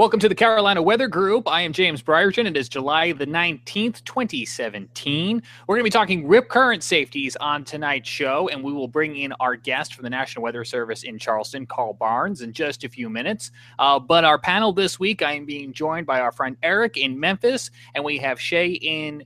Welcome to the Carolina Weather Group. I am James Brierton. It is July the 19th, 2017. We're going to be talking rip current safeties on tonight's show, and we will bring in our guest from the National Weather Service in Charleston, Carl Barnes, in just a few minutes. Uh, but our panel this week, I am being joined by our friend Eric in Memphis, and we have Shay in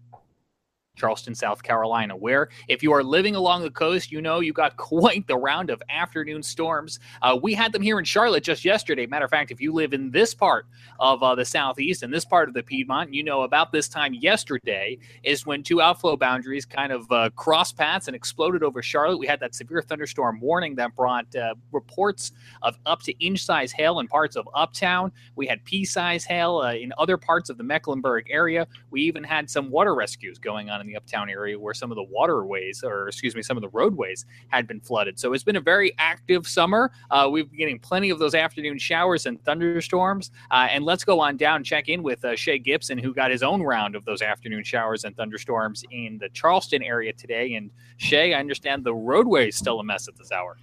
Charleston, South Carolina, where if you are living along the coast, you know you got quite the round of afternoon storms. Uh, we had them here in Charlotte just yesterday. Matter of fact, if you live in this part of uh, the southeast and this part of the Piedmont, you know about this time yesterday is when two outflow boundaries kind of uh, cross paths and exploded over Charlotte. We had that severe thunderstorm warning that brought uh, reports of up to inch size hail in parts of Uptown. We had pea size hail uh, in other parts of the Mecklenburg area. We even had some water rescues going on in the uptown area where some of the waterways, or excuse me, some of the roadways had been flooded. So it's been a very active summer. Uh, we've been getting plenty of those afternoon showers and thunderstorms. Uh, and let's go on down, and check in with uh, Shay Gibson, who got his own round of those afternoon showers and thunderstorms in the Charleston area today. And Shay, I understand the roadway is still a mess at this hour.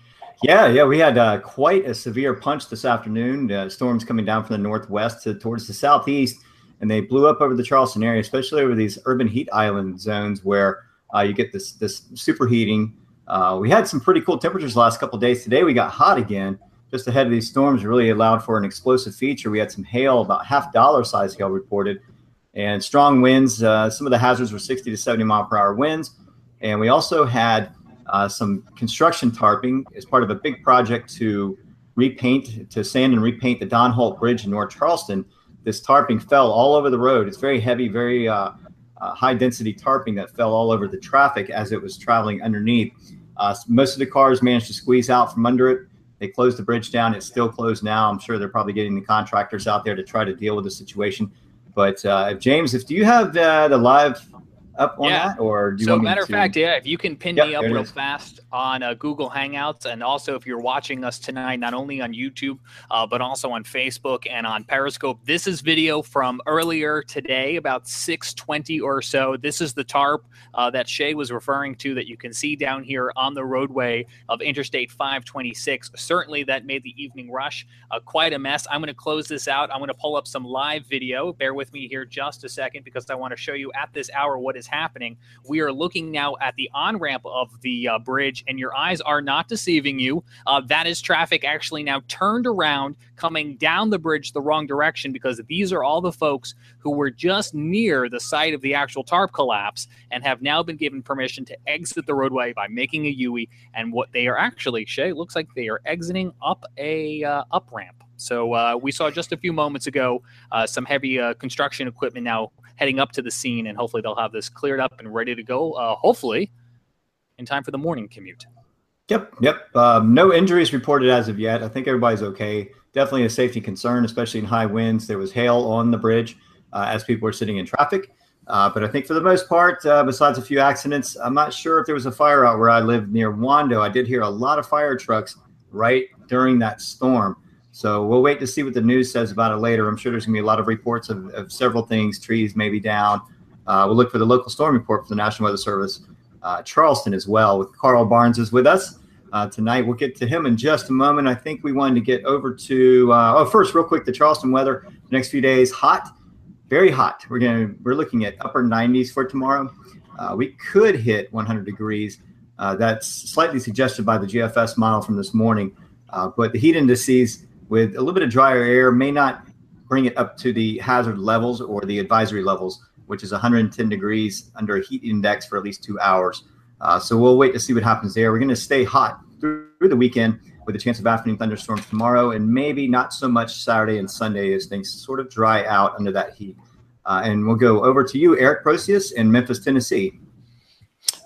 Yeah, yeah, we had uh, quite a severe punch this afternoon. Uh, storms coming down from the northwest to towards the southeast and they blew up over the Charleston area, especially over these urban heat island zones where uh, you get this this superheating. Uh, we had some pretty cool temperatures last couple days. Today we got hot again. Just ahead of these storms, really allowed for an explosive feature. We had some hail, about half dollar size hail reported, and strong winds. Uh, some of the hazards were 60 to 70 mile per hour winds, and we also had uh, some construction tarping as part of a big project to repaint, to sand and repaint the Don Holt Bridge in North Charleston this tarping fell all over the road. It's very heavy, very uh, uh, high density tarping that fell all over the traffic as it was traveling underneath. Uh, most of the cars managed to squeeze out from under it. They closed the bridge down. It's still closed now. I'm sure they're probably getting the contractors out there to try to deal with the situation. But uh, James, if do you have the live up on yeah. that, or do you so? matter of fact, yeah, if you can pin yep, me up real fast on uh, Google Hangouts, and also if you're watching us tonight, not only on YouTube uh, but also on Facebook and on Periscope. This is video from earlier today, about 6:20 or so. This is the tarp uh, that Shay was referring to that you can see down here on the roadway of Interstate 526. Certainly, that made the evening rush uh, quite a mess. I'm going to close this out. I'm going to pull up some live video. Bear with me here just a second because I want to show you at this hour what is happening. We are looking now at the on ramp of the uh, bridge, and your eyes are not deceiving you. Uh, that is traffic actually now turned around, coming down the bridge the wrong direction because these are all the folks who were just near the site of the actual tarp collapse and have now been given permission to exit the roadway by making a U-ey. And what they are actually, Shay, looks like they are exiting up a uh, up ramp. So uh, we saw just a few moments ago uh, some heavy uh, construction equipment now heading up to the scene, and hopefully they'll have this cleared up and ready to go. Uh, hopefully, in time for the morning commute. Yep, yep. Um, no injuries reported as of yet. I think everybody's okay. Definitely a safety concern, especially in high winds. There was hail on the bridge uh, as people were sitting in traffic. Uh, but I think for the most part, uh, besides a few accidents, I'm not sure if there was a fire out where I live near Wando. I did hear a lot of fire trucks right during that storm. So we'll wait to see what the news says about it later. I'm sure there's going to be a lot of reports of, of several things. Trees maybe down. Uh, we'll look for the local storm report from the National Weather Service, uh, Charleston as well. With Carl Barnes is with us uh, tonight. We'll get to him in just a moment. I think we wanted to get over to uh, oh first real quick the Charleston weather. The next few days hot, very hot. We're gonna we're looking at upper 90s for tomorrow. Uh, we could hit 100 degrees. Uh, that's slightly suggested by the GFS model from this morning. but the heat indices with a little bit of drier air may not bring it up to the hazard levels or the advisory levels, which is 110 degrees under a heat index for at least two hours. Uh, so we'll wait to see what happens there. We're going to stay hot through, through the weekend with a chance of afternoon thunderstorms tomorrow and maybe not so much Saturday and Sunday as things sort of dry out under that heat. Uh, and we'll go over to you, Eric Procius in Memphis, Tennessee.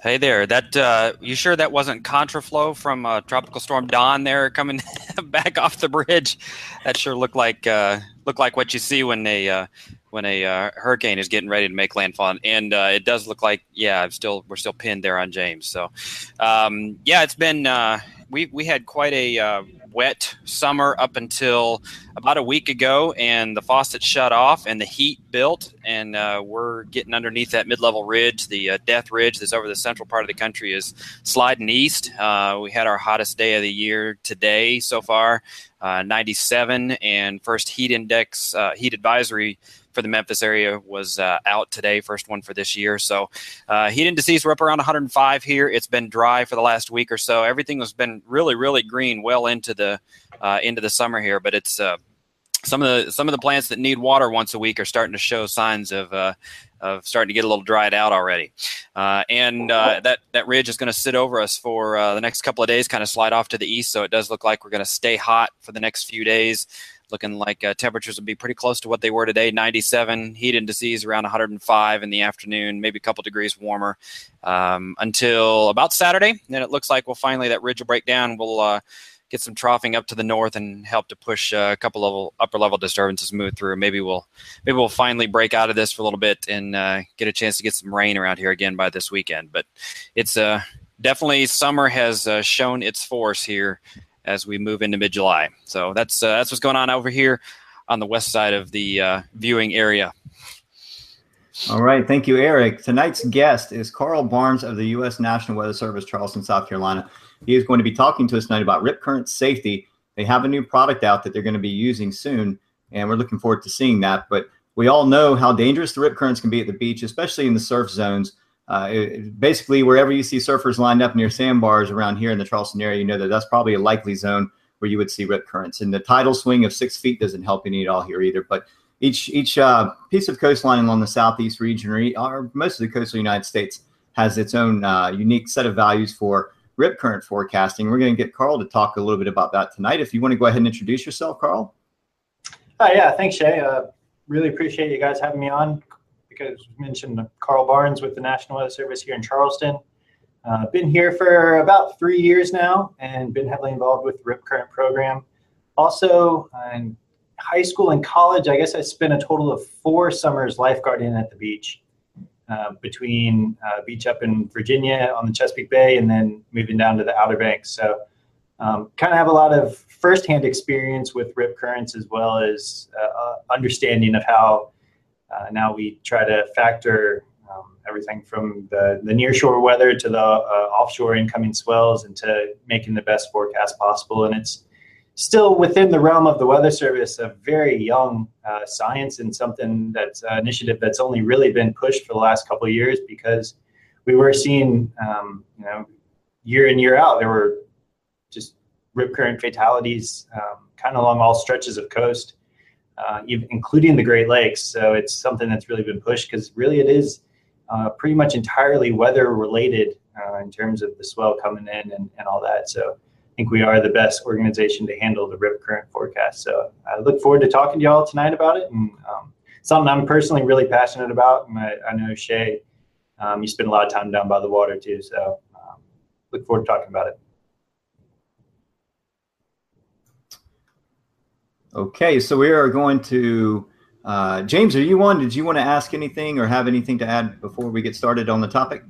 Hey there. That uh, you sure that wasn't contraflow from uh, Tropical Storm Don there coming back off the bridge? That sure looked like uh, looked like what you see when a uh, when a uh, hurricane is getting ready to make landfall, and uh, it does look like yeah, I'm still we're still pinned there on James. So um, yeah, it's been we we had quite a uh, wet summer up until about a week ago, and the faucet shut off and the heat built, and uh, we're getting underneath that mid-level ridge. The uh, Death Ridge that's over the central part of the country is sliding east. Uh, we had our hottest day of the year today so far. uh, 97, and first heat index, uh, heat advisory for the Memphis area was uh, out today, first one for this year. So uh, heat indices were up around 105 here. It's been dry for the last week or so. Everything has been really, really green well into the uh, into the summer here, but it's uh, some of the some of the plants that need water once a week are starting to show signs of uh, of starting to get a little dried out already. Uh, and uh, that that ridge is going to sit over us for uh, the next couple of days, kind of slide off to the east. So it does look like we're going to stay hot for the next few days. Looking like uh, temperatures will be pretty close to what they were today 97, heat indices around 105 in the afternoon, maybe a couple degrees warmer um, until about Saturday. Then it looks like we'll finally, that ridge will break down. We'll uh, get some troughing up to the north and help to push uh, a couple level upper level disturbances move through. Maybe we'll maybe we'll finally break out of this for a little bit and uh, get a chance to get some rain around here again by this weekend. But it's uh, definitely summer has uh, shown its force here as we move into mid July. So that's uh, that's what's going on over here on the west side of the uh, viewing area. All right, thank you, Eric. Tonight's guest is Carl Barnes of the U.S. National Weather Service, Charleston, South Carolina. He is going to be talking to us tonight about rip current safety. They have a new product out that they're going to be using soon, and we're looking forward to seeing that. But we all know how dangerous the rip currents can be at the beach, especially in the surf zones. Uh, basically, wherever you see surfers lined up near sandbars around here in the Charleston area, you know that that's probably a likely zone where you would see rip currents. And the tidal swing of six feet doesn't help any at all here either. But each each uh, piece of coastline along the southeast region, or, or, most of the coastal United States, has its own uh, unique set of values for rip current forecasting. We're going to get Carl to talk a little bit about that tonight. If you want to go ahead and introduce yourself, Carl. Uh, yeah, thanks, Shay. Uh, really appreciate you guys having me on because you mentioned Carl Barnes with the National Weather Service here in Charleston. Uh, been here for about three years now and been heavily involved with the RIP Current program. Also, in high school and college, I guess I spent a total of four summers lifeguarding at the beach. Uh, between uh, beach up in Virginia on the Chesapeake Bay and then moving down to the Outer Banks. So, um, kind of have a lot of firsthand experience with rip currents as well as uh, uh understanding of how uh, now we try to factor um, everything from the, the nearshore weather to the offshore incoming swells into making the best forecast possible. And it's still within the realm of the Weather Service, a very young uh, science and something that's an initiative that's only really been pushed for the last couple of years because we were seeing, um, you know, year in year out, there were just rip current fatalities um, kind of along all stretches of coast, uh, including the Great Lakes. So it's something that's really been pushed because really it is uh, pretty much entirely weather related uh, in terms of the swell coming in and, and all that. So I think we are the best organization to handle the rip current forecast. So I look forward to talking to y'all tonight about it and um, something I'm personally really passionate about. And I, I know Shay, um, you spend a lot of time down by the water too. So um, look forward to talking about it. Okay, so we are going to uh, James. Are you on? Did you want to ask anything or have anything to add before we get started on the topic?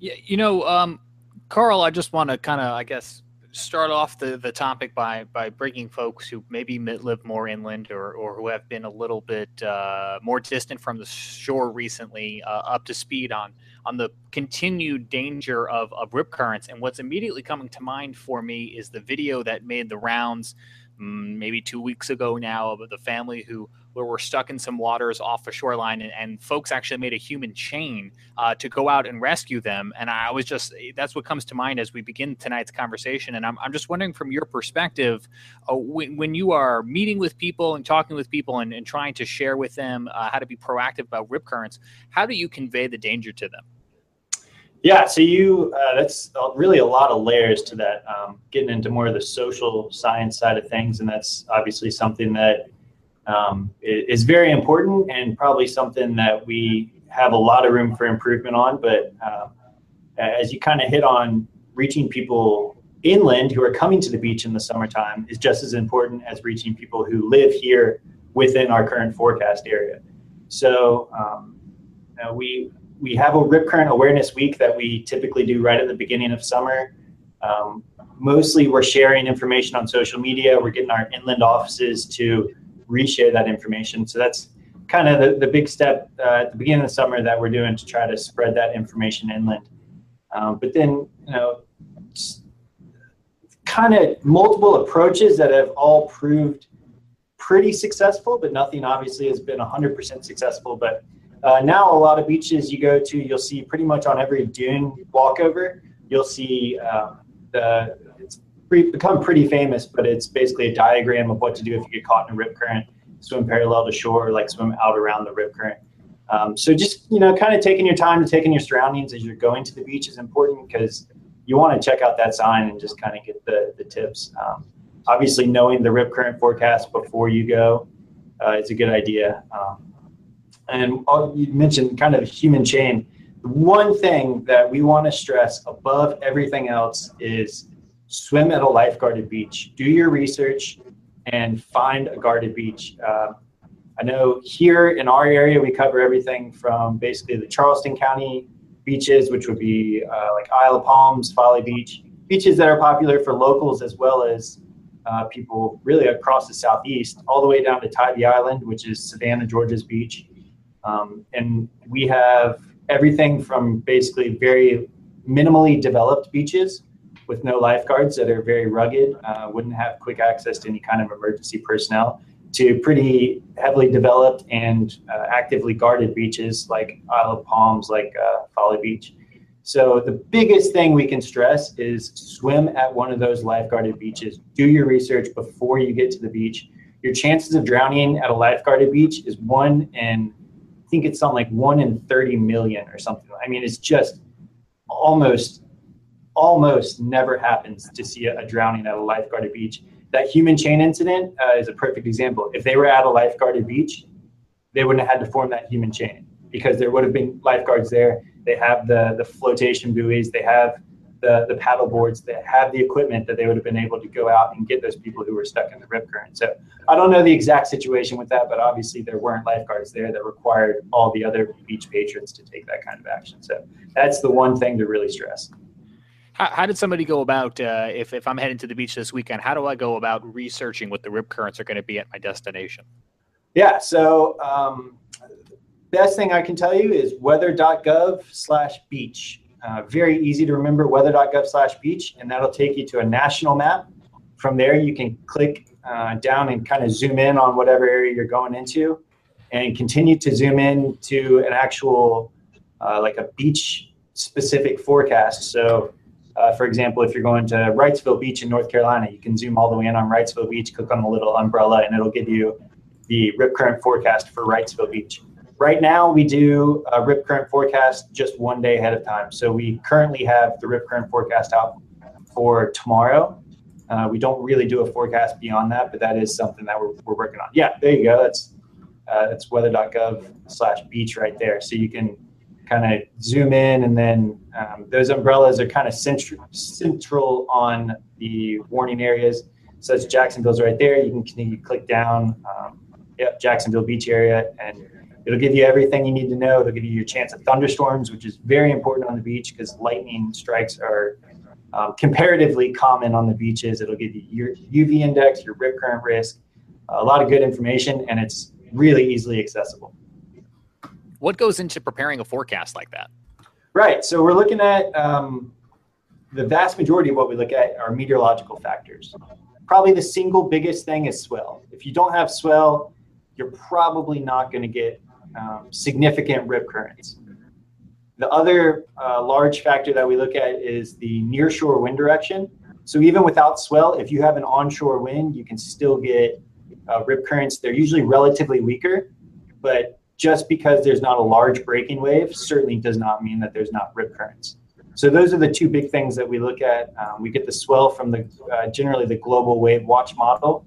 Yeah, you know, um, Carl, I just want to kind of, I guess, start off the, the topic by by bringing folks who maybe live more inland or, or who have been a little bit uh, more distant from the shore recently uh, up to speed on on the continued danger of, of rip currents. And what's immediately coming to mind for me is the video that made the rounds maybe two weeks ago now the family who where we're stuck in some waters off the shoreline, and, and folks actually made a human chain uh, to go out and rescue them. And I was just that's what comes to mind as we begin tonight's conversation. And I'm, I'm just wondering from your perspective, uh, when, when you are meeting with people and talking with people and, and trying to share with them uh, how to be proactive about rip currents, how do you convey the danger to them? Yeah, so you uh, that's really a lot of layers to that. Um, getting into more of the social science side of things, and that's obviously something that um, is very important and probably something that we have a lot of room for improvement on. But um, as you kind of hit on, reaching people inland who are coming to the beach in the summertime is just as important as reaching people who live here within our current forecast area. So um, we we have a rip current awareness week that we typically do right at the beginning of summer. Um, mostly, we're sharing information on social media. We're getting our inland offices to reshare that information. So that's kind of the, the big step uh, at the beginning of the summer that we're doing to try to spread that information inland. Um, but then, you know, kind of multiple approaches that have all proved pretty successful, but nothing obviously has been 100% successful. But uh, now a lot of beaches you go to, you'll see pretty much on every dune walkover, you'll see um, the it's pre- become pretty famous, but it's basically a diagram of what to do if you get caught in a rip current, swim parallel to shore, like swim out around the rip current. Um, so just you know, kind of taking your time to taking your surroundings as you're going to the beach is important because you want to check out that sign and just kind of get the the tips. Um, obviously, knowing the rip current forecast before you go uh, is a good idea. Um, and you mentioned kind of human chain. One thing that we want to stress above everything else is swim at a lifeguarded beach. Do your research and find a guarded beach. Uh, I know here in our area, we cover everything from basically the Charleston County beaches, which would be uh, like Isle of Palms, Folly Beach, beaches that are popular for locals as well as uh, people really across the southeast, all the way down to Tybee Island, which is Savannah, Georgia's beach. Um, and we have everything from basically very minimally developed beaches with no lifeguards that are very rugged, uh, wouldn't have quick access to any kind of emergency personnel, to pretty heavily developed and uh, actively guarded beaches like Isle of Palms, like uh, Folly Beach. So the biggest thing we can stress is swim at one of those lifeguarded beaches. Do your research before you get to the beach. Your chances of drowning at a lifeguarded beach is one in think it's something like one in 30 million or something. I mean, it's just almost, almost never happens to see a, a drowning at a lifeguarded beach. That human chain incident uh, is a perfect example. If they were at a lifeguarded beach, they wouldn't have had to form that human chain because there would have been lifeguards there. They have the the flotation buoys. They have the, the paddle boards that have the equipment that they would have been able to go out and get those people who were stuck in the rip current. So I don't know the exact situation with that, but obviously there weren't lifeguards there that required all the other beach patrons to take that kind of action. So that's the one thing to really stress. How, how did somebody go about uh, if, if I'm heading to the beach this weekend? How do I go about researching what the rip currents are going to be at my destination? Yeah, so um, best thing I can tell you is weather.gov slash beach. Uh, very easy to remember weather.gov slash beach, and that'll take you to a national map. From there, you can click uh, down and kind of zoom in on whatever area you're going into and continue to zoom in to an actual, uh, like a beach specific forecast. So, uh, for example, if you're going to Wrightsville Beach in North Carolina, you can zoom all the way in on Wrightsville Beach, click on the little umbrella, and it'll give you the rip current forecast for Wrightsville Beach. Right now, we do a rip current forecast just one day ahead of time. So we currently have the rip current forecast out for tomorrow. Uh, we don't really do a forecast beyond that, but that is something that we're, we're working on. Yeah, there you go. That's uh, that's weather.gov slash beach right there. So you can kind of zoom in, and then um, those umbrellas are kind of central, central on the warning areas. So it's Jacksonville's right there. You can click down. Um, yep, Jacksonville Beach area, and It'll give you everything you need to know. It'll give you your chance of thunderstorms, which is very important on the beach because lightning strikes are um, comparatively common on the beaches. It'll give you your UV index, your rip current risk, a lot of good information, and it's really easily accessible. What goes into preparing a forecast like that? Right. So we're looking at um, the vast majority of what we look at are meteorological factors. Probably the single biggest thing is swell. If you don't have swell, you're probably not going to get um, significant rip currents. The other uh, large factor that we look at is the nearshore wind direction. So even without swell, if you have an onshore wind, you can still get uh, rip currents. They're usually relatively weaker, but just because there's not a large breaking wave certainly does not mean that there's not rip currents. So those are the two big things that we look at. Um, we get the swell from the uh, generally the global wave watch model,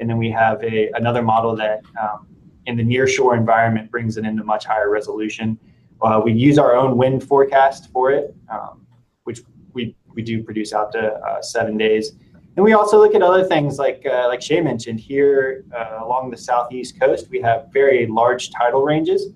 and then we have a another model that um, in the nearshore environment brings it into much higher resolution. Uh, we use our own wind forecast for it, um, which we, we do produce out to uh, seven days. And we also look at other things like uh, like Shay mentioned here uh, along the southeast coast. We have very large tidal ranges.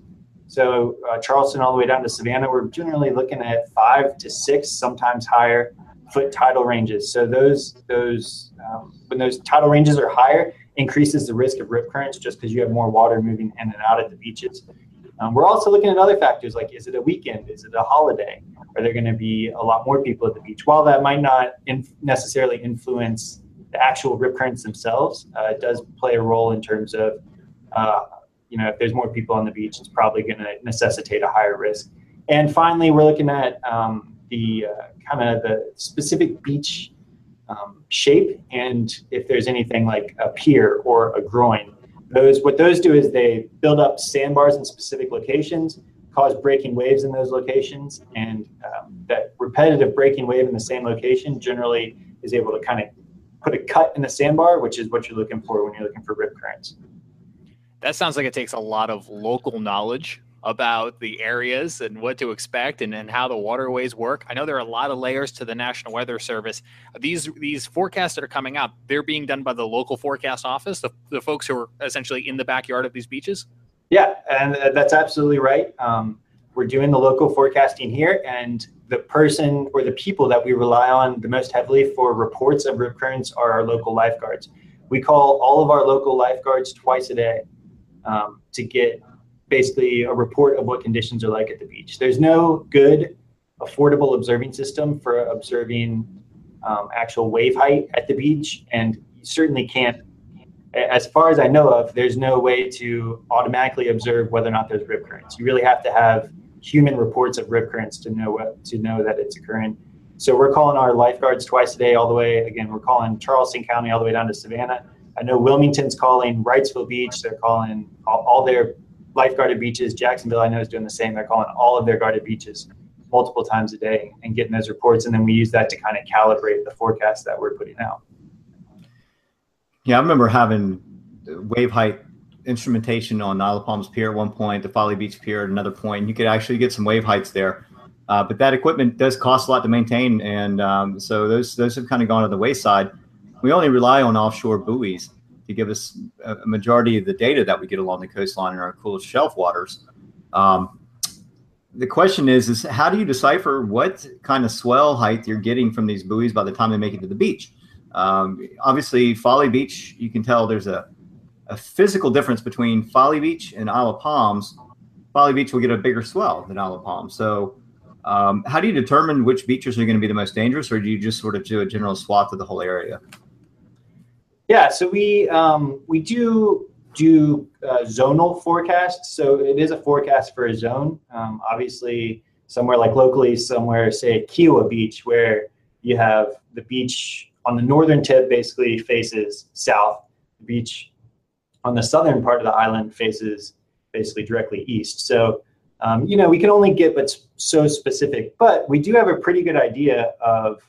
So uh, Charleston all the way down to Savannah, we're generally looking at five to six, sometimes higher foot tidal ranges. So those those um, when those tidal ranges are higher, increases the risk of rip currents just because you have more water moving in and out at the beaches. Um, we're also looking at other factors like is it a weekend? Is it a holiday? Are there going to be a lot more people at the beach? While that might not in necessarily influence the actual rip currents themselves, uh, it does play a role in terms of, uh, you know, if there's more people on the beach, it's probably going to necessitate a higher risk. And finally, we're looking at um, the uh, kind of the specific beach um, shape and if there's anything like a pier or a groin. Those what those do is they build up sandbars in specific locations, cause breaking waves in those locations, and um, that repetitive breaking wave in the same location generally is able to kind of put a cut in the sandbar, which is what you're looking for when you're looking for rip currents. That sounds like it takes a lot of local knowledge about the areas and what to expect and, and how the waterways work. I know there are a lot of layers to the National Weather Service. These these forecasts that are coming up, they're being done by the local forecast office, the, the folks who are essentially in the backyard of these beaches. Yeah, and that's absolutely right. Um, we're doing the local forecasting here, and the person or the people that we rely on the most heavily for reports of rip currents are our local lifeguards. We call all of our local lifeguards twice a day um, to get basically a report of what conditions are like at the beach. There's no good, affordable observing system for observing um, actual wave height at the beach, and you certainly can't. As far as I know of, there's no way to automatically observe whether or not there's rip currents. You really have to have human reports of rip currents to know what to know that it's occurring. So we're calling our lifeguards twice a day, all the way. Again, we're calling Charleston County all the way down to Savannah. I know Wilmington's calling Wrightsville Beach. They're calling all, all their lifeguarded beaches. Jacksonville, I know, is doing the same. They're calling all of their guarded beaches multiple times a day and getting those reports. And then we use that to kind of calibrate the forecast that we're putting out. Yeah, I remember having wave height instrumentation on Isle of Palms Pier at one point, the Folly Beach Pier at another point. You could actually get some wave heights there. Uh, but that equipment does cost a lot to maintain, and um, so those those have kind of gone to the wayside. We only rely on offshore buoys to give us a majority of the data that we get along the coastline in our cool shelf waters. Um, the question is, is how do you decipher what kind of swell height you're getting from these buoys by the time they make it to the beach? Um, obviously, Folly Beach, you can tell there's a, a physical difference between Folly Beach and Isle of Palms. Folly Beach will get a bigger swell than Isle of Palms. So, um, how do you determine which beaches are going to be the most dangerous, or do you just sort of do a general swath of the whole area? Yeah, so we um, we do do uh, zonal forecasts. So it is a forecast for a zone. Um, obviously, somewhere like locally, somewhere say Kiawah Beach, where you have the beach on the northern tip basically faces south. The beach on the southern part of the island faces basically directly east. So um, you know we can only get but so specific, but we do have a pretty good idea of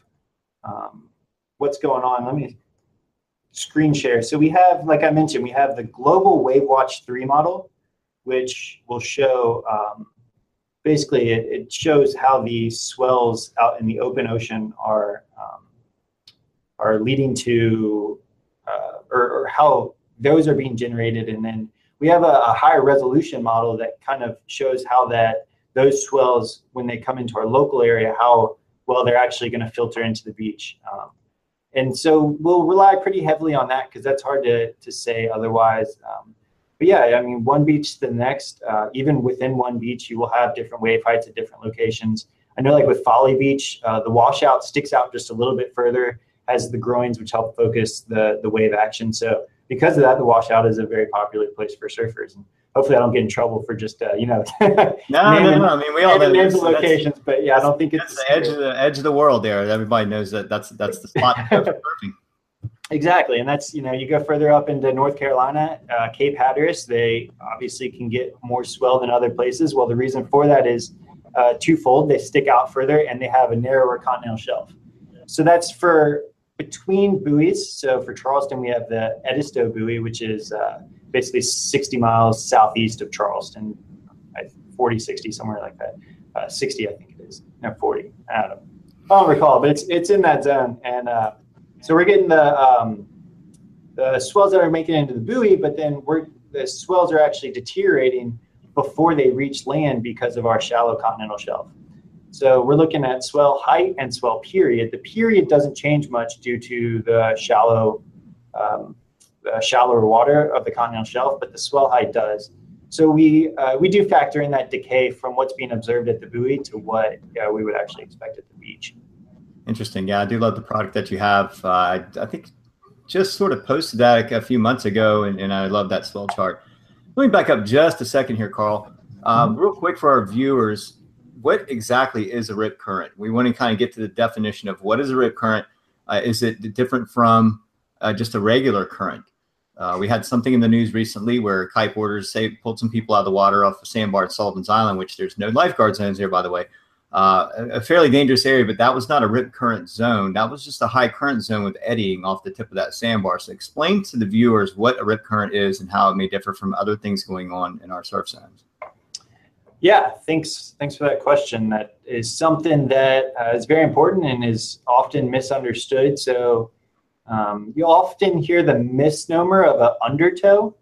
um, what's going on. Let me screen share. So we have, like I mentioned, we have the global Wave Watch 3 model, which will show, um, basically it, it, shows how the swells out in the open ocean are, um, are leading to, uh, or, or, how those are being generated. And then we have a, a, higher resolution model that kind of shows how that those swells, when they come into our local area, how well they're actually going to filter into the beach. Um, and so we'll rely pretty heavily on that because that's hard to, to say otherwise. Um, but yeah, I mean, one beach to the next, uh, even within one beach, you will have different wave heights at different locations. I know, like with Folly Beach, uh, the washout sticks out just a little bit further, has the groins, which help focus the the wave action. So because of that, the washout is a very popular place for surfers. And hopefully I don't get in trouble for just uh, you know. no, no, no. I mean, we all know names locations, but yeah, I don't think it's the edge of the edge of the world. There, everybody knows that that's that's the spot. exactly, and that's you know you go further up into North Carolina, uh, Cape Hatteras. They obviously can get more swell than other places. Well, the reason for that is uh, twofold. They stick out further, and they have a narrower continental shelf. So that's for between buoys. So for Charleston, we have the Edisto buoy, which is uh, basically 60 miles southeast of Charleston, 40, 60, somewhere like that. Uh, 60, I think it is. No, 40. I don't know. I don't recall, but it's it's in that zone. And uh, so we're getting the um, the swells that are making it into the buoy, but then we're the swells are actually deteriorating before they reach land because of our shallow continental shelf. So we're looking at swell height and swell period. The period doesn't change much due to the shallow um, uh, shallower water of the continental shelf, but the swell height does. So we uh, we do factor in that decay from what's being observed at the buoy to what uh, we would actually expect at the beach. Interesting. Yeah, I do love the product that you have. Uh, I, I, think just sort of posted that a, few months ago, and, and, I love that swell chart. Let me back up just a second here, Carl. Um, mm-hmm. real quick for our viewers, what exactly is a rip current? We want to kind of get to the definition of what is a rip current. Uh, is it different from uh, just a regular current? Uh, we had something in the news recently where kiteboarders say pulled some people out of the water off a sandbar at Sullivan's Island, which there's no lifeguard zones here, by the way. Uh, a, fairly dangerous area, but that was not a rip current zone. That was just a high current zone with eddying off the tip of that sandbar. So explain to the viewers what a rip current is and how it may differ from other things going on in our surf zones. Yeah, thanks. Thanks for that question. That is something that uh, is very important and is often misunderstood. So um, you often hear the misnomer of an undertow,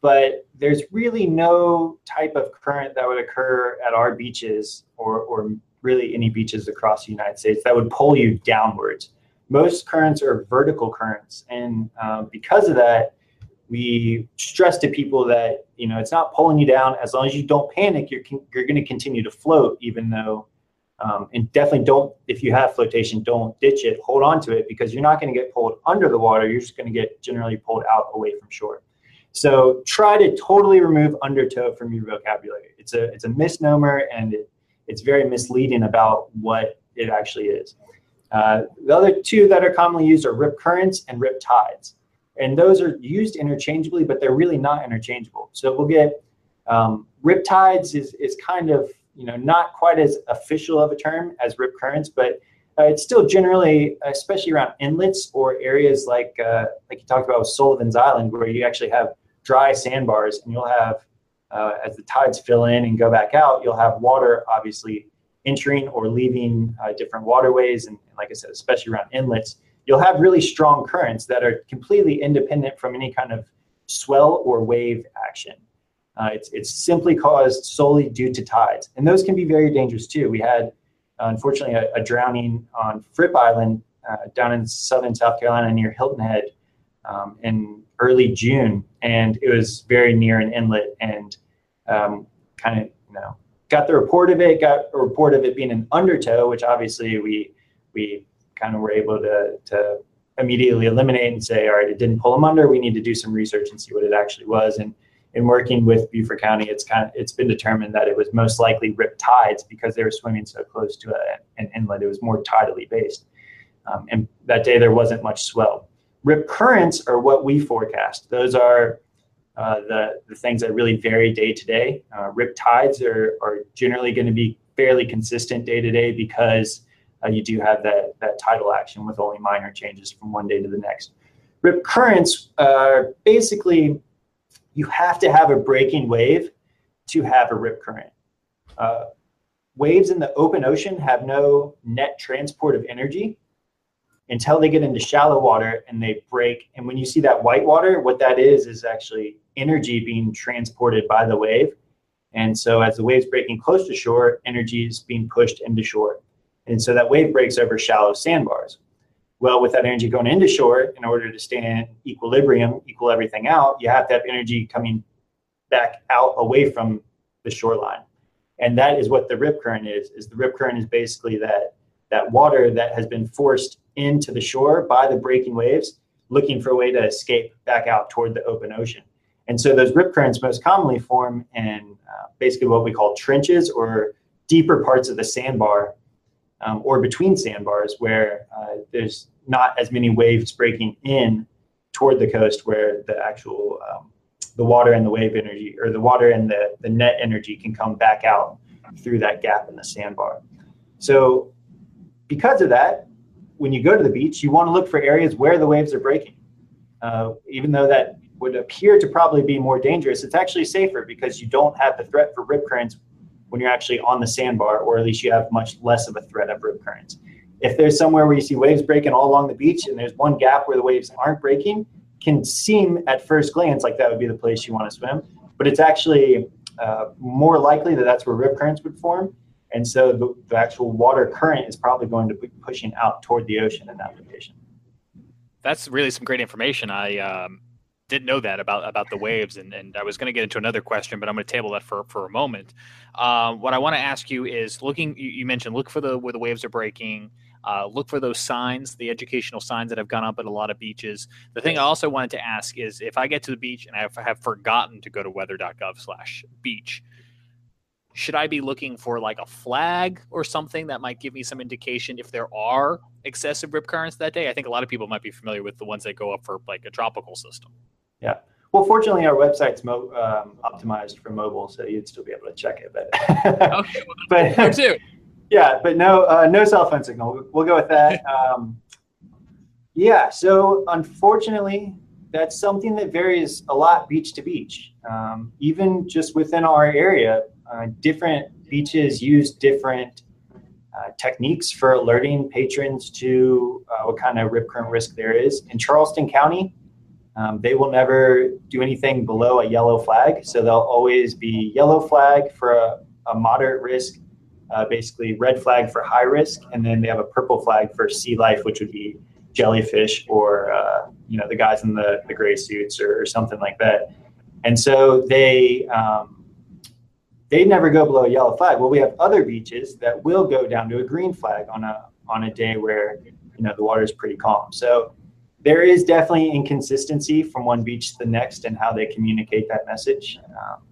but there's really no type of current that would occur at our beaches or, or really any beaches across the United States that would pull you downwards. Most currents are vertical currents, and uh, because of that, we stress to people that you know it's not pulling you down. As long as you don't panic, you're you're going to continue to float, even though. Um, and definitely don't if you have flotation, don't ditch it. Hold on to it because you're not going to get pulled under the water. You're just going to get generally pulled out away from shore. So try to totally remove undertow from your vocabulary. It's a it's a misnomer and it, it's very misleading about what it actually is. Uh, the other two that are commonly used are rip currents and rip tides. And those are used interchangeably, but they're really not interchangeable. So we'll get um, rip tides is, is kind of, you know, not quite as official of a term as rip currents, but uh, it's still generally, especially around inlets or areas like, uh, like you talked about with Sullivan's Island, where you actually have dry sandbars and you'll have uh, as the tides fill in and go back out, you'll have water obviously entering or leaving uh, different waterways. And, and, like I said, especially around inlets, you'll have really strong currents that are completely independent from any kind of swell or wave action. Uh, it's, it's simply caused solely due to tides. And those can be very dangerous too. We had, unfortunately, a, a drowning on Fripp Island uh, down in southern South Carolina near Hilton Head um, in early June, and it was very near an inlet, and um, kind of you know got the report of it, got a report of it being an undertow, which obviously we we kind of were able to to immediately eliminate and say, all right, it didn't pull them under. We need to do some research and see what it actually was. And in working with Beaufort County, it's kind of it's been determined that it was most likely rip tides because they were swimming so close to a, an inlet. It was more tidally based, um, and that day there wasn't much swell. Rip currents are what we forecast. Those are uh, the, the things that really vary day to day. Uh, rip tides are, are generally going to be fairly consistent day to day because uh, you do have that, that tidal action with only minor changes from one day to the next. Rip currents are basically you have to have a breaking wave to have a rip current. Uh, waves in the open ocean have no net transport of energy until they get into shallow water and they break. And when you see that white water, what that is is actually energy being transported by the wave. And so as the wave's breaking close to shore, energy is being pushed into shore. And so that wave breaks over shallow sandbars. Well, with that energy going into shore, in order to stay in equilibrium, equal everything out, you have to have energy coming back out away from the shoreline. And that is what the rip current is, is the rip current is basically that that water that has been forced into the shore by the breaking waves, looking for a way to escape back out toward the open ocean. And so those rip currents most commonly form in uh, basically what we call trenches or deeper parts of the sandbar um, or between sandbars where uh, there's not as many waves breaking in toward the coast where the actual um, the water and the wave energy or the water and the, the net energy can come back out through that gap in the sandbar. So because of that, when you go to the beach, you want to look for areas where the waves are breaking. Uh, even though that would appear to probably be more dangerous, it's actually safer because you don't have the threat for rip currents when you're actually on the sandbar, or at least you have much less of a threat of rip currents. If there's somewhere where you see waves breaking all along the beach and there's one gap where the waves aren't breaking, can seem at first glance like that would be the place you want to swim, but it's actually uh, more likely that that's where rip currents would form and so the, the actual water current is probably going to be pushing out toward the ocean in that location. That's really some great information. I um, didn't know that about about the waves, and, and I was going to get into another question, but I'm going to table that for for a moment. Um, what I want to ask you is looking. You, you, mentioned look for the where the waves are breaking. Uh, look for those signs, the educational signs that have gone up at a lot of beaches. The thing I also wanted to ask is if I get to the beach and I have, have forgotten to go to weather.gov/beach, should I be looking for like a flag or something that might give me some indication if there are excessive rip currents that day? I think a lot of people might be familiar with the ones that go up for like a tropical system. Yeah. Well, fortunately, our website's mo- um, optimized for mobile, so you'd still be able to check it. But okay, well, but too. Yeah, but no, uh, no cell phone signal. We'll go with that. Um, yeah. So unfortunately, that's something that varies a lot beach to beach. Um, even just within our area, uh, different beaches use different uh, techniques for alerting patrons to uh, what kind of rip current risk there is. In Charleston County, um, they will never do anything below a yellow flag. So they'll always be yellow flag for a, a moderate risk, uh, basically red flag for high risk, and then they have a purple flag for sea life, which would be jellyfish or uh, you know the guys in the, the gray suits or, or something like that. And so they um, they never go below a yellow flag. Well, we have other beaches that will go down to a green flag on a on a day where you know the water is pretty calm. So there is definitely inconsistency from one beach to the next and how they communicate that message. Um,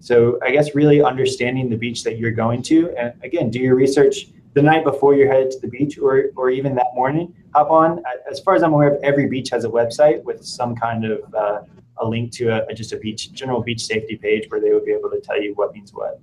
so I guess really understanding the beach that you're going to, and again, do your research the night before you're headed to the beach, or or even that morning. Hop on. As far as I'm aware of, every beach has a website with some kind of uh, a link to a, just a beach general beach safety page where they would be able to tell you what means what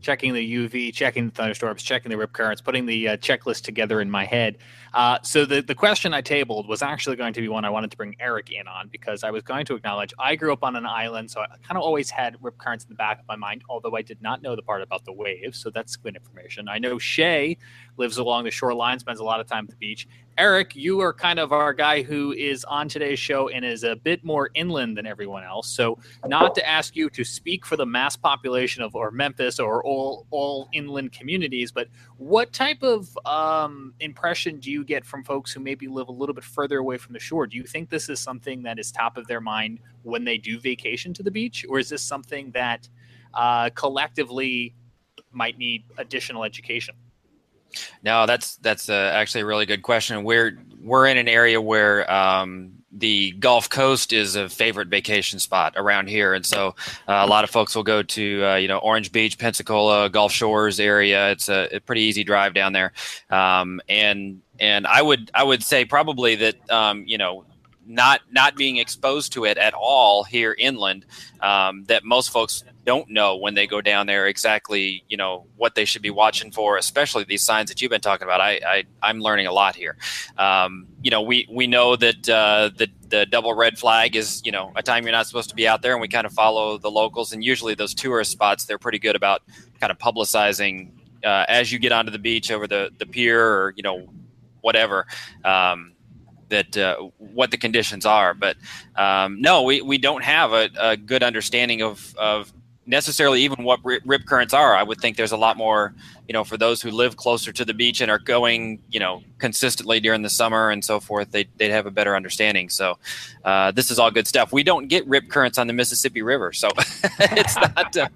checking the UV, checking the thunderstorms, checking the rip currents, putting the uh, checklist together in my head. Uh, so the, the question I tabled was actually going to be one I wanted to bring Eric in on because I was going to acknowledge I grew up on an island, so I kind of always had rip currents in the back of my mind, although I did not know the part about the waves. So that's good information. I know Shay lives along the shoreline, spends a lot of time at the beach. Eric, you are kind of our guy who is on today's show and is a bit more inland than everyone else. So, not to ask you to speak for the mass population of or Memphis or all all inland communities, but what type of um, impression do you get from folks who maybe live a little bit further away from the shore? Do you think this is something that is top of their mind when they do vacation to the beach, or is this something that uh, collectively might need additional education? No, that's that's uh, actually a really good question. We're we're in an area where um, the Gulf Coast is a favorite vacation spot around here, and so uh, a lot of folks will go to uh, you know Orange Beach, Pensacola, Gulf Shores area. It's a, a pretty easy drive down there, um, and and I would I would say probably that um, you know not not being exposed to it at all here inland um, that most folks don't know when they go down there exactly you know what they should be watching for especially these signs that you've been talking about. I, I am learning a lot here. Um, you know we we know that uh, the the double red flag is you know a time you're not supposed to be out there and we kind of follow the locals and usually those tourist spots they're pretty good about kind of publicizing uh, as you get onto the beach over the the pier or you know whatever. Um, that uh, what the conditions are. But um, no, we, we don't have a, a, good understanding of, of necessarily even what rip currents are. I would think there's a lot more, you know, for those who live closer to the beach and are going, you know, consistently during the summer and so forth. They they'd have a better understanding. So uh, this is all good stuff. We don't get rip currents on the Mississippi River, so it's not. Uh,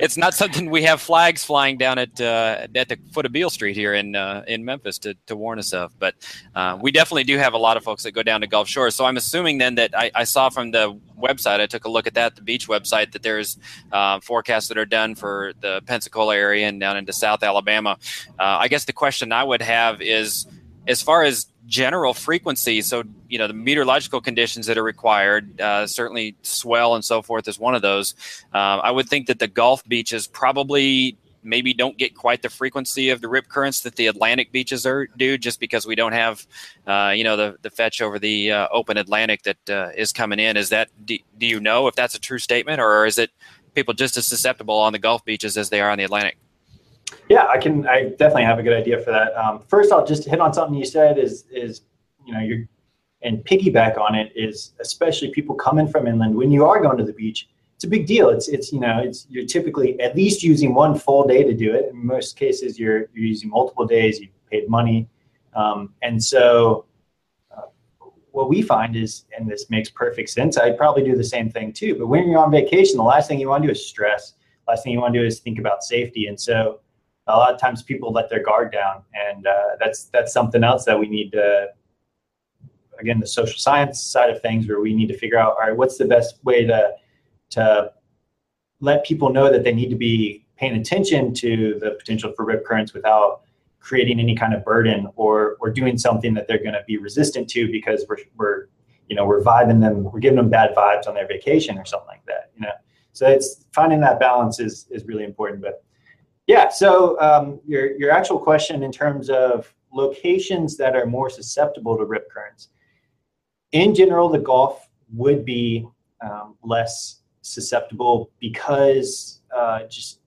it's not something we have flags flying down at uh, at the foot of Beale Street here in uh, in Memphis to, to warn us of. But uh, we definitely do have a lot of folks that go down to Gulf Shores. So I'm assuming then that I, I saw from the website, I took a look at that, the beach website, that there's uh, forecasts that are done for the Pensacola area and down into South Alabama. Uh, I guess the question I would have is, as far as general frequency. So, you know, the meteorological conditions that are required, uh, certainly swell and so forth is one of those. Uh, I would think that the Gulf beaches probably maybe don't get quite the frequency of the rip currents that the Atlantic beaches are do, just because we don't have, uh, you know, the, the fetch over the uh, open Atlantic that uh, is coming in. Is that, do, do you know if that's a true statement or is it people just as susceptible on the Gulf beaches as they are on the Atlantic? Yeah, I can. I definitely have a good idea for that. Um, first, I'll just hit on something you said. Is is you know you're and piggyback on it is especially people coming from inland when you are going to the beach. It's a big deal. It's it's you know it's you're typically at least using one full day to do it. In most cases, you're you're using multiple days. You paid money, um, and so uh, what we find is, and this makes perfect sense, I'd probably do the same thing too. But when you're on vacation, the last thing you want to do is stress. The Last thing you want to do is think about safety. And so a lot of times people let their guard down, and uh, that's that's something else that we need to. Again, the social science side of things, where we need to figure out, all right, what's the best way to to let people know that they need to be paying attention to the potential for rip currents without creating any kind of burden or or doing something that they're going to be resistant to because we're we're you know we're vibing them we're giving them bad vibes on their vacation or something like that you know so it's finding that balance is is really important but yeah so um, your your actual question in terms of locations that are more susceptible to rip currents in general the gulf would be um, less susceptible because uh, just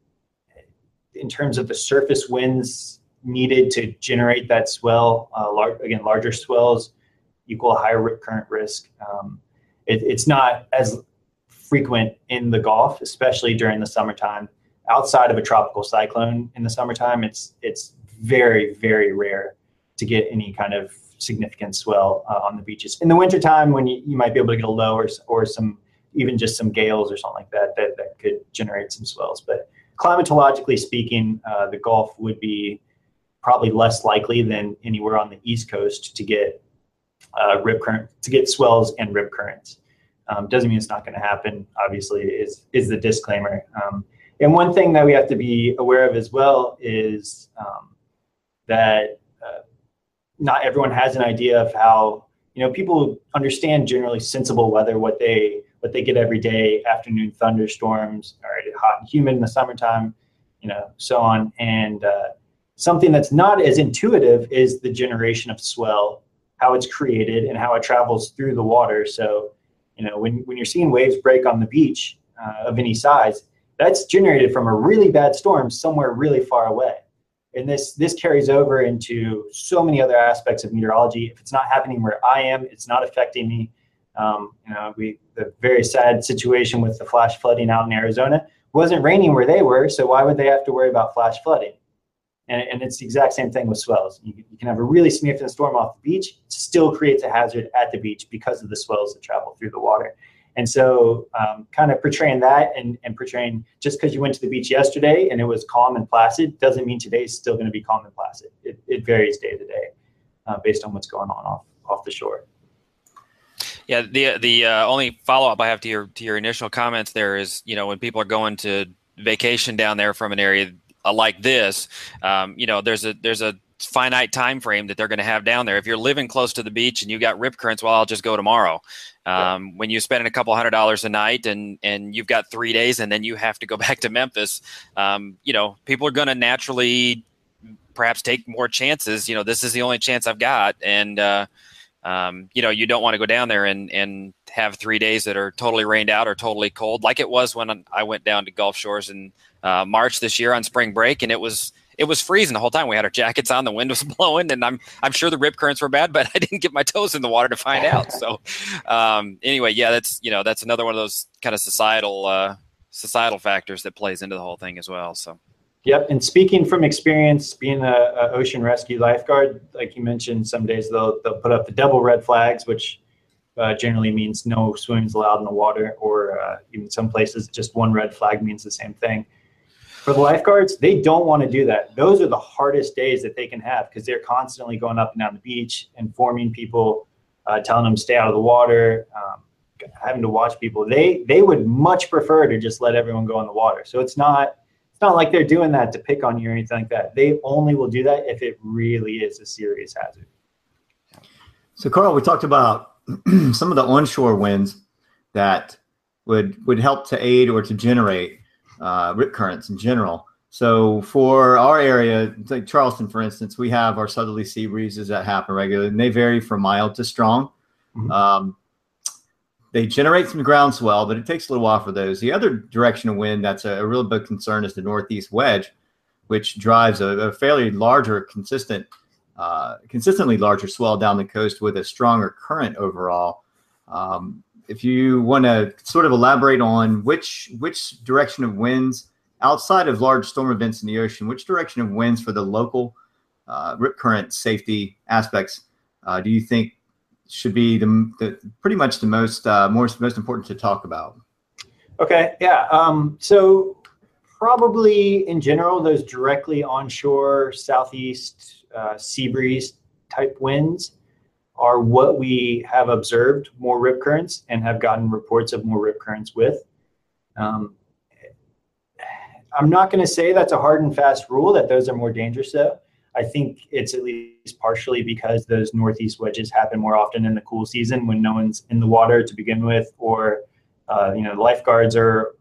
in terms of the surface winds needed to generate that swell. Uh, lar- again, larger swells equal higher rip current risk. Um, it, it's not as frequent in the Gulf, especially during the summertime. Outside of a tropical cyclone in the summertime, it's it's very very rare to get any kind of significant swell uh, on the beaches. In the wintertime, when you, you might be able to get a low or, or some even just some gales or something like that, that that could generate some swells. But climatologically speaking, uh, the Gulf would be probably less likely than anywhere on the East Coast to get uh, rip current to get swells and rip currents. Um, doesn't mean it's not going to happen. Obviously, is is the disclaimer. Um, and one thing that we have to be aware of as well is um, that uh, not everyone has an idea of how you know people understand generally sensible weather, what they what they get every day, afternoon thunderstorms, or hot and humid in the summertime, you know, so on, and uh, Something that's not as intuitive is the generation of swell, how it's created and how it travels through the water. So, you know, when, when you're seeing waves break on the beach uh, of any size, that's generated from a really bad storm somewhere really far away. And this this carries over into so many other aspects of meteorology. If it's not happening where I am, it's not affecting me. Um, you know, we the very sad situation with the flash flooding out in Arizona wasn't raining where they were, so why would they have to worry about flash flooding? And, and it's the exact same thing with swells. You, you, can have a really significant storm off the beach, still creates a hazard at the beach because of the swells that travel through the water. And so, um, kind of portraying that and, and portraying just because you went to the beach yesterday and it was calm and placid doesn't mean today is still going to be calm and placid. It, it varies day to day uh, based on what's going on off, off the shore. Yeah, the the uh, only follow up I have to your to your initial comments there is, you know, when people are going to vacation down there from an area, like this, um, you know, there's a there's a finite time frame that they're going to have down there. If you're living close to the beach and you got rip currents, well, I'll just go tomorrow. Um, When you spend a couple hundred dollars a night and and you've got three days and then you have to go back to Memphis, um, you know, people are going to naturally perhaps take more chances. You know, this is the only chance I've got, and uh, um, you know, you don't want to go down there and and have three days that are totally rained out or totally cold, like it was when I went down to Gulf Shores and uh, March this year on spring break, and it was it was freezing the whole time. We had our jackets on, the wind was blowing, and I'm I'm sure the rip currents were bad, but I didn't get my toes in the water to find out. So um, anyway, yeah, that's you know that's another one of those kind of societal uh, societal factors that plays into the whole thing as well. So. Yep, and speaking from experience, being a, a, ocean rescue lifeguard, like you mentioned, some days they'll they'll put up the double red flags, which uh, generally means no swims allowed in the water, or uh, even some places just one red flag means the same thing for the lifeguards, they don't want to do that. Those are the hardest days that they can have because they're constantly going up and down the beach, informing people, uh, telling them stay out of the water, um, having to watch people. They they would much prefer to just let everyone go in the water. So it's not it's not like they're doing that to pick on you or anything like that. They only will do that if it really is a serious hazard. So Carl, we talked about some of the onshore winds that would would help to aid or to generate uh, rip currents in general. So for our area, like Charleston, for instance, we have our southerly sea breezes that happen regularly, and they vary from mild to strong. Mm-hmm. Um, they generate some ground swell, but it takes a little while for those. The other direction of wind that's a, a real big concern is the northeast wedge, which drives a, a fairly larger, consistent, uh, consistently larger swell down the coast with a stronger current overall. Um, if you want to sort of elaborate on which which direction of winds outside of large storm events in the ocean, which direction of winds for the local uh, rip current safety aspects uh, do you think should be the, the pretty much the most uh, most most important to talk about. Okay, yeah. Um, so probably in general, those directly onshore southeast uh, sea breeze type winds are what we have observed more rip currents and have gotten reports of more rip currents with. Um, I'm not going to say that's a hard and fast rule that those are more dangerous though. I think it's at least partially because those northeast wedges happen more often in the cool season when no one's in the water to begin with, or uh, you know, lifeguards are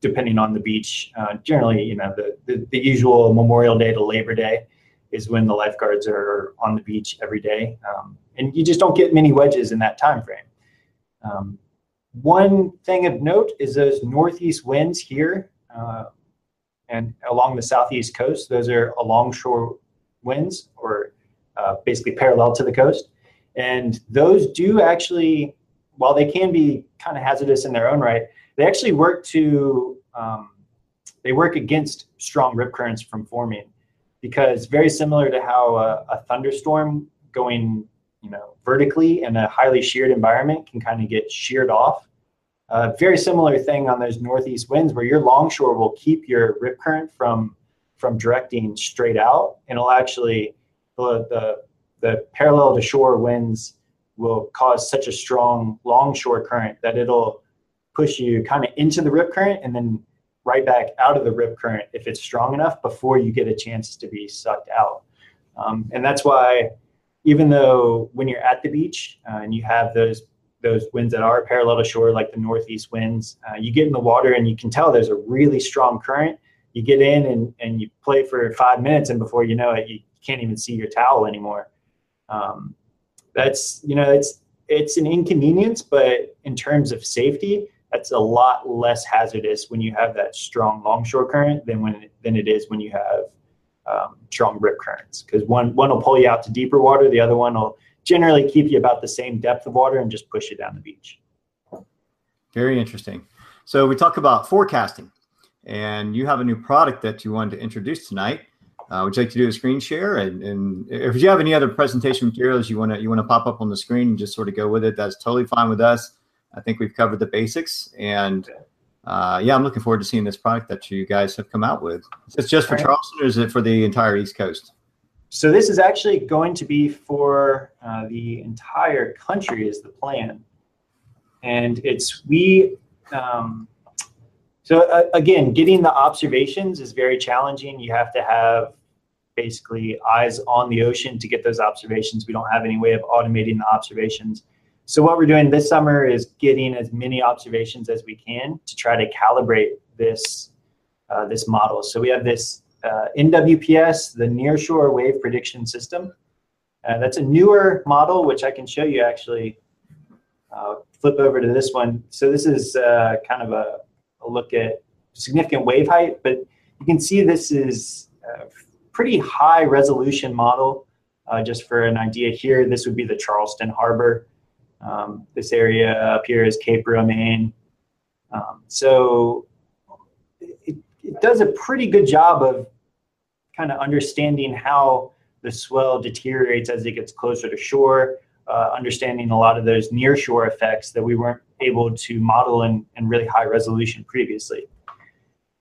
depending on the beach. Uh, generally, you know, the, the, the usual Memorial Day to Labor Day is when the lifeguards are on the beach every day, um, and you just don't get many wedges in that time frame. Um, one thing of note is those northeast winds here. Uh, and along the southeast coast, those are alongshore winds or uh, basically parallel to the coast. And those do actually, while they can be kind of hazardous in their own right, they actually work to, um, they work against strong rip currents from forming because very similar to how a, a thunderstorm going, you know, vertically in a highly sheared environment can kind of get sheared off. Uh, very similar thing on those northeast winds where your longshore will keep your rip current from from directing straight out and it'll actually the, the, the parallel to shore winds will cause such a strong longshore current that it'll push you kind of into the rip current and then right back out of the rip current if it's strong enough before you get a chance to be sucked out. Um, and that's why, even though when you're at the beach uh, and you have those those winds that are parallel to shore, like the northeast winds. Uh, you get in the water and you can tell there's a really strong current. You get in and, and you play for five minutes, and before you know it, you can't even see your towel anymore. Um, that's you know it's it's an inconvenience, but in terms of safety, that's a lot less hazardous when you have that strong longshore current than when than it is when you have um, strong rip currents. Because one one will pull you out to deeper water, the other one will generally keep you about the same depth of water and just push you down the beach. Very interesting. So we talk about forecasting, and you have a new product that you wanted to introduce tonight. Uh, would you like to do a screen share? And, and, if you have any other presentation materials you want to you want to pop up on the screen and just sort of go with it, that's totally fine with us. I think we've covered the basics, and uh, yeah, I'm looking forward to seeing this product that you guys have come out with. Is it just for Charleston, or is it for the entire East Coast? So this is actually going to be for uh, the entire country is the plan. And it's we, um, so uh, again, getting the observations is very challenging. You have to have basically eyes on the ocean to get those observations. We don't have any way of automating the observations. So what we're doing this summer is getting as many observations as we can to try to calibrate this uh, this model. So we have this uh, NWPS, the Nearshore Wave Prediction System. Uh, that's a newer model, which I can show you actually. Flip over to this one. So this is uh, kind of a, a, look at significant wave height, but you can see this is a pretty high resolution model. Uh, just for an idea here, this would be the Charleston Harbor. Um, this area up here is Cape Romain. Um, so it does a pretty good job of kind of understanding how the swell deteriorates as it gets closer to shore, uh, understanding a lot of those near shore effects that we weren't able to model in, in really high resolution previously.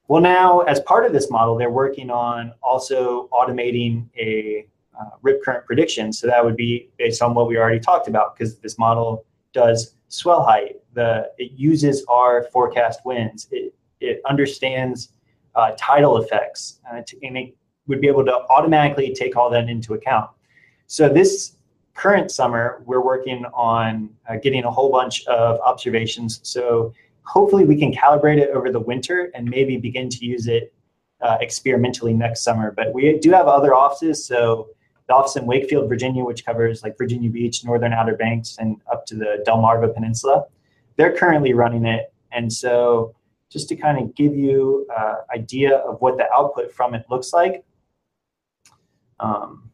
Well, now as part of this model, they're working on also automating a uh, rip current prediction. So that would be based on what we already talked about because this model does swell height. The it uses our forecast winds. It it understands uh, tidal effects, uh, to, and it would be able to automatically take all that into account. So this current summer, we're working on uh, getting a whole bunch of observations. So hopefully we can calibrate it over the winter and maybe begin to use it uh, experimentally next summer. But we do have other offices. So the office in Wakefield, Virginia, which covers like Virginia Beach, Northern Outer Banks, and up to the Delmarva Peninsula, they're currently running it. And so just to kind of give you an uh, idea of what the output from it looks like. Um,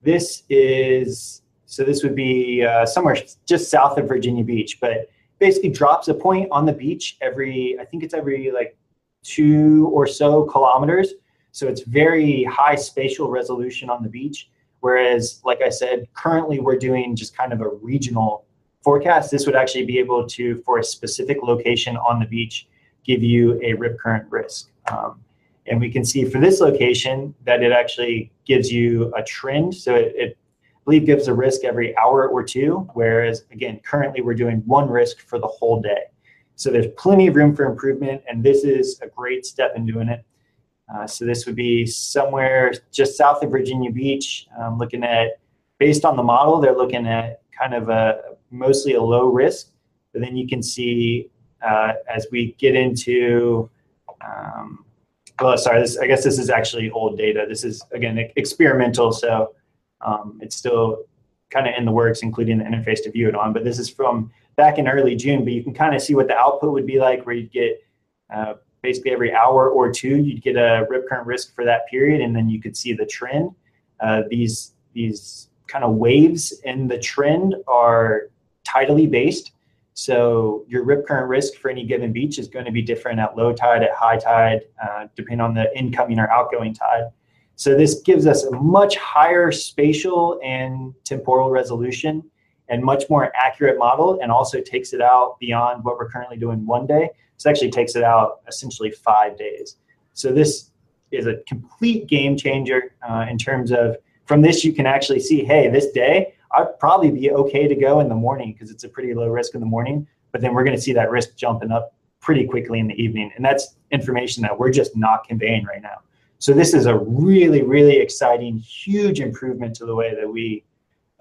this is, so this would be uh, somewhere just south of Virginia Beach, but basically drops a point on the beach every, I think it's every like two or so kilometers. So it's very high spatial resolution on the beach. Whereas, like I said, currently we're doing just kind of a regional forecast. This would actually be able to, for a specific location on the beach, give you a rip current risk. Um, and we can see for this location that it actually gives you a trend. So it, it I believe gives a risk every hour or two, whereas again, currently we're doing one risk for the whole day. So there's plenty of room for improvement, and this is a great step in doing it. Uh, so this would be somewhere just south of Virginia Beach, um, looking at, based on the model, they're looking at kind of a mostly a low risk. But then you can see uh, as we get into, um, well, sorry, this, I guess this is actually old data. This is, again, experimental, so um, it's still kind of in the works, including the interface to view it on. But this is from back in early June, but you can kind of see what the output would be like where you'd get uh, basically every hour or two, you'd get a rip current risk for that period, and then you could see the trend. Uh, these these kind of waves in the trend are tidally based. So your rip current risk for any given beach is going to be different at low tide, at high tide, uh, depending on the incoming or outgoing tide. So this gives us a much higher spatial and temporal resolution and much more accurate model and also takes it out beyond what we're currently doing one day. So actually takes it out essentially five days. So this is a complete game changer uh, in terms of from this you can actually see, hey, this day I'd probably be okay to go in the morning because it's a pretty low risk in the morning, but then we're going to see that risk jumping up pretty quickly in the evening. And that's information that we're just not conveying right now. So this is a really, really exciting, huge improvement to the way that we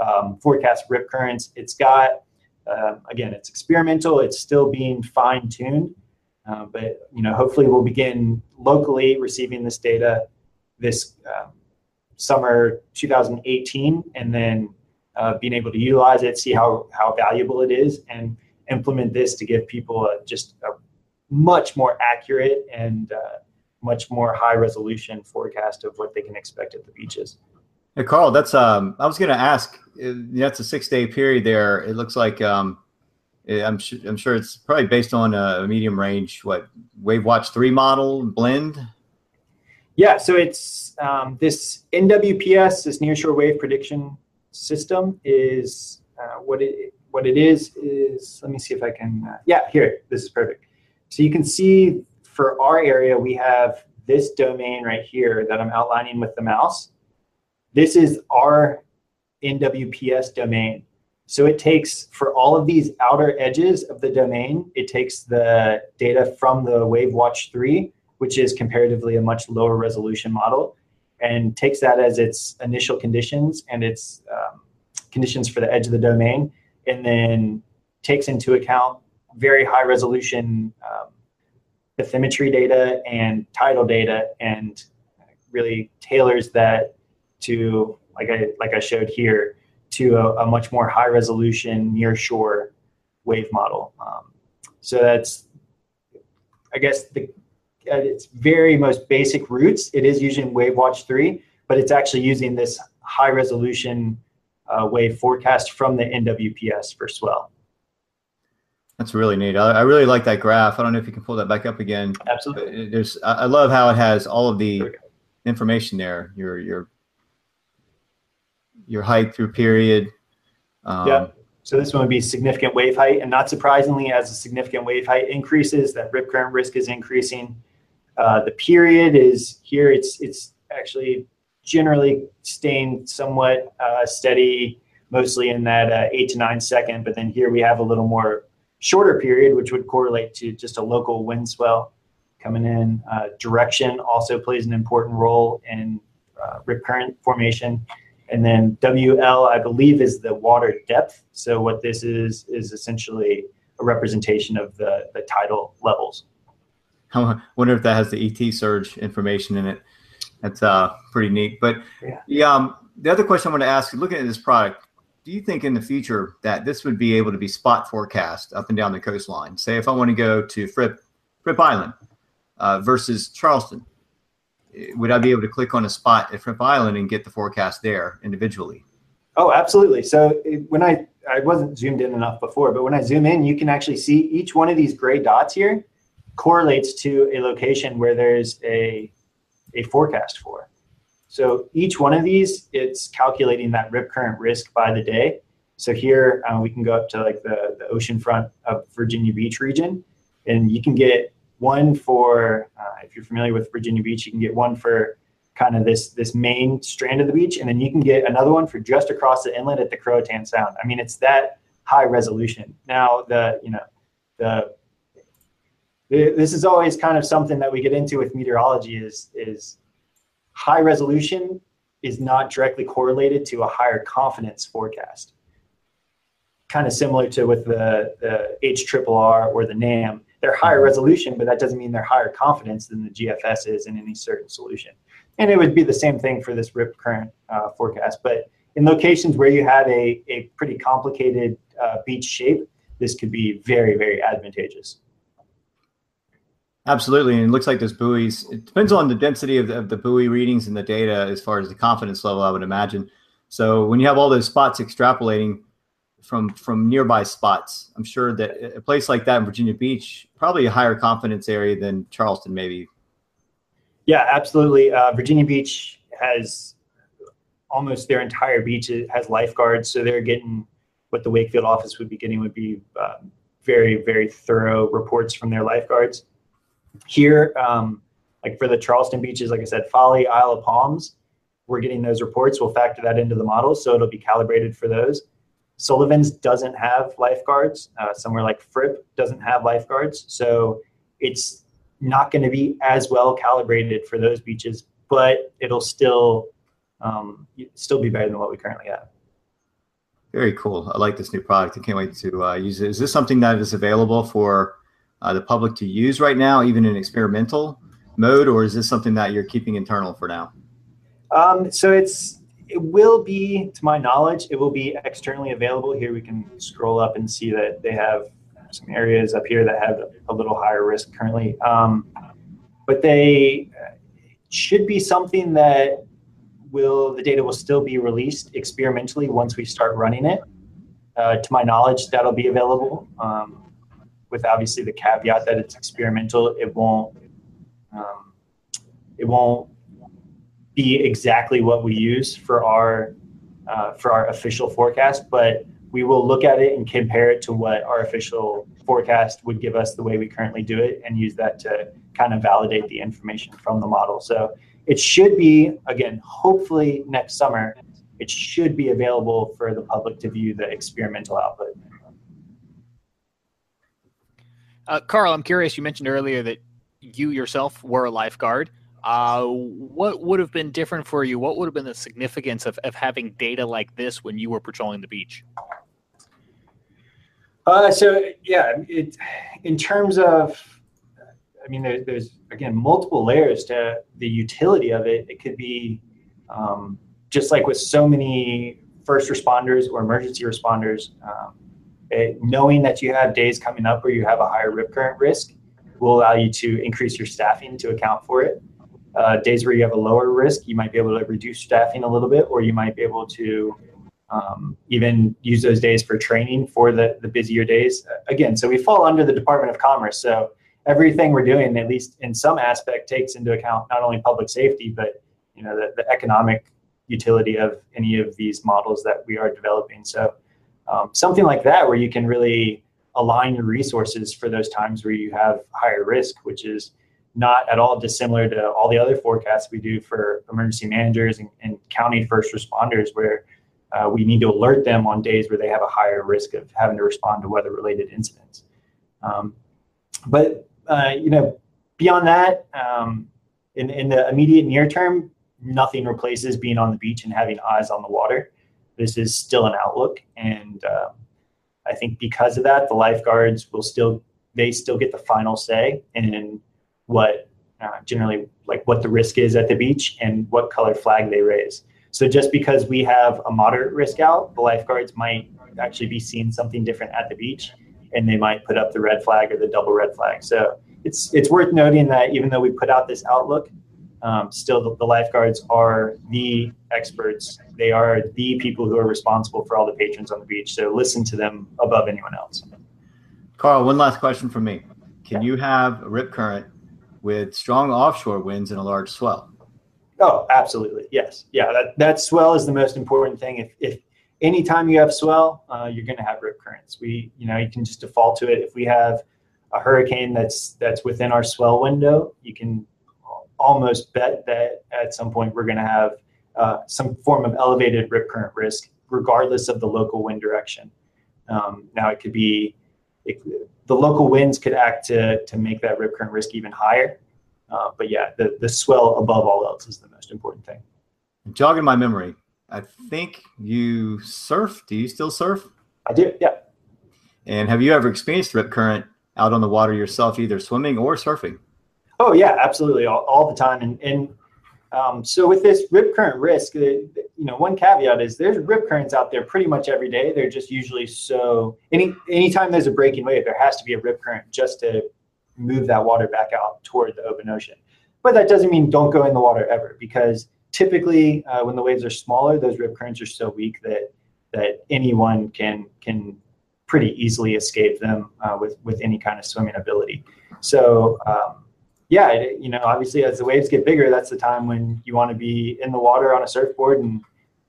um, forecast rip currents. It's got, uh, again, it's experimental. It's still being fine tuned, uh, but you know, hopefully we'll begin locally receiving this data this um, summer 2018, and then uh, being able to utilize it, see how how valuable it is, and implement this to give people a, just a much more accurate and uh, much more high resolution forecast of what they can expect at the beaches. Hey, Carl, that's um, I was going to ask. Uh, that's a six-day period there. It looks like um, eh, I'm sure I'm sure it's probably based on a medium range. What Wave Watch three model blend? Yeah, so it's um, this NWPS, this nearshore wave prediction system, is uh, what it what it is is. Let me see if I can. Uh, yeah, here. This is perfect. So you can see for our area, we have this domain right here that I'm outlining with the mouse this is our NWPS domain. So it takes, for all of these outer edges of the domain, it takes the data from the WaveWatch 3, which is comparatively a much lower resolution model, and takes that as its initial conditions and its um, conditions for the edge of the domain, and then takes into account very high resolution um, bathymetry data and tidal data and really tailors that to like I like I showed here to a, a much more high resolution near shore wave model. Um, so that's I guess the at its very most basic roots, it is using WaveWatch 3, but it's actually using this high resolution uh, wave forecast from the NWPS for swell. That's really neat. I, I, really like that graph. I don't know if you can pull that back up again. Absolutely. There's, I love how it has all of the information there. Your your your height through period. Um, yeah. So this one would be significant wave height, and not surprisingly, as the significant wave height increases, that rip current risk is increasing. Uh, the period is here. It's it's actually generally staying somewhat uh, steady, mostly in that uh, eight to nine second. But then here we have a little more shorter period, which would correlate to just a local wind swell coming in. Uh, direction also plays an important role in uh, rip current formation. And then WL, I believe, is the water depth. So what this is is essentially a representation of the, the tidal levels. I wonder if that has the ET surge information in it. That's uh, pretty neat. But yeah. the, um, the other question I want to ask, looking at this product, do you think in the future that this would be able to be spot forecast up and down the coastline? Say if I want to go to Fripp, Fripp Island uh, versus Charleston, would I be able to click on a spot at Fripp Island and get the forecast there individually? Oh, absolutely. So when I I wasn't zoomed in enough before, but when I zoom in, you can actually see each one of these gray dots here correlates to a location where there's a a forecast for. So each one of these, it's calculating that rip current risk by the day. So here uh, we can go up to like the, the ocean front of Virginia Beach region, and you can get one for uh, if you're familiar with Virginia Beach, you can get one for kind of this this main strand of the beach, and then you can get another one for just across the inlet at the Croatan Sound. I mean, it's that high resolution. Now the you know the this is always kind of something that we get into with meteorology is is high resolution is not directly correlated to a higher confidence forecast. Kind of similar to with the, the HRRR or the NAM. They're higher mm-hmm. resolution, but that doesn't mean they're higher confidence than the GFS is in any certain solution. And it would be the same thing for this rip current uh, forecast. But in locations where you have a, a pretty complicated uh, beach shape, this could be very, very advantageous. Absolutely, and it looks like those buoys. It depends on the density of the, of the buoy readings and the data as far as the confidence level. I would imagine. So when you have all those spots extrapolating from from nearby spots, I'm sure that a place like that in Virginia Beach probably a higher confidence area than Charleston, maybe. Yeah, absolutely. Uh, Virginia Beach has almost their entire beach has lifeguards, so they're getting what the Wakefield office would be getting would be uh, very very thorough reports from their lifeguards. Here, um, like for the Charleston beaches, like I said, Folly, Isle of Palms, we're getting those reports. We'll factor that into the model, so it'll be calibrated for those. Sullivan's doesn't have lifeguards. Uh, somewhere like Fripp doesn't have lifeguards, so it's not going to be as well calibrated for those beaches, but it'll still um, still be better than what we currently have. Very cool. I like this new product. I can't wait to uh, use it. Is this something that is available for uh, the public to use right now, even in experimental mode, or is this something that you're keeping internal for now? Um, so it's it will be, to my knowledge, it will be externally available. Here we can scroll up and see that they have some areas up here that have a little higher risk currently. Um, but they should be something that will the data will still be released experimentally once we start running it. Uh, to my knowledge, that'll be available. Um, with obviously the caveat that it's experimental. It won't um, it won't be exactly what we use for our uh, for our official forecast, but we will look at it and compare it to what our official forecast would give us the way we currently do it and use that to kind of validate the information from the model. So it should be, again, hopefully next summer, it should be available for the public to view the experimental output. Uh, Carl, I'm curious. You mentioned earlier that you yourself were a lifeguard. Uh, what would have been different for you? What would have been the significance of, of having data like this when you were patrolling the beach? Uh, so yeah, it, in terms of, I mean, there, there's again multiple layers to the utility of it. It could be um, just like with so many first responders or emergency responders. Um, it, knowing that you have days coming up where you have a higher rip current risk will allow you to increase your staffing to account for it. Uh, days where you have a lower risk, you might be able to reduce staffing a little bit, or you might be able to um, even use those days for training for the, the busier days. Again, so we fall under the Department of Commerce. So everything we're doing, at least in some aspect, takes into account not only public safety, but you know the, the economic utility of any of these models that we are developing. So um, something like that where you can really align your resources for those times where you have higher risk, which is not at all dissimilar to all the other forecasts we do for emergency managers and, and county first responders, where uh, we need to alert them on days where they have a higher risk of having to respond to weather related incidents. Um, but, uh, you know, beyond that, um, in, in the immediate near term, nothing replaces being on the beach and having eyes on the water this is still an outlook. And um, I think because of that, the lifeguards will still, they still get the final say in what uh, generally like what the risk is at the beach and what color flag they raise. So just because we have a moderate risk out, the lifeguards might actually be seeing something different at the beach and they might put up the red flag or the double red flag. So it's it's worth noting that even though we put out this outlook, um, still the, the, lifeguards are the experts. They are the people who are responsible for all the patrons on the beach. So listen to them above anyone else. Carl, one last question from me. Can you have a rip current with strong offshore winds and a large swell? Oh, absolutely. Yes. Yeah. That, that swell is the most important thing. If, if anytime you have swell, uh, you're going to have rip currents. We, you know, you can just default to it. If we have a hurricane that's that's within our swell window, you can almost bet that at some point we're going to have uh, some form of elevated rip current risk, regardless of the local wind direction. Um, now, it could be it, the local winds could act to to make that rip current risk even higher. Uh, but yeah, the, the swell above all else is the most important thing. Jogging my memory, I think you surf. Do you still surf? I do, yeah. And have you ever experienced rip current out on the water yourself, either swimming or surfing? Oh yeah, absolutely, all, all the time. And and um, so with this rip current risk, you know, one caveat is there's rip currents out there pretty much every day. They're just usually so any anytime there's a breaking wave, there has to be a rip current just to move that water back out toward the open ocean. But that doesn't mean don't go in the water ever, because typically uh, when the waves are smaller, those rip currents are so weak that that anyone can can pretty easily escape them uh, with with any kind of swimming ability. So um, yeah, it, you know, obviously as the waves get bigger, that's the time when you want to be in the water on a surfboard. And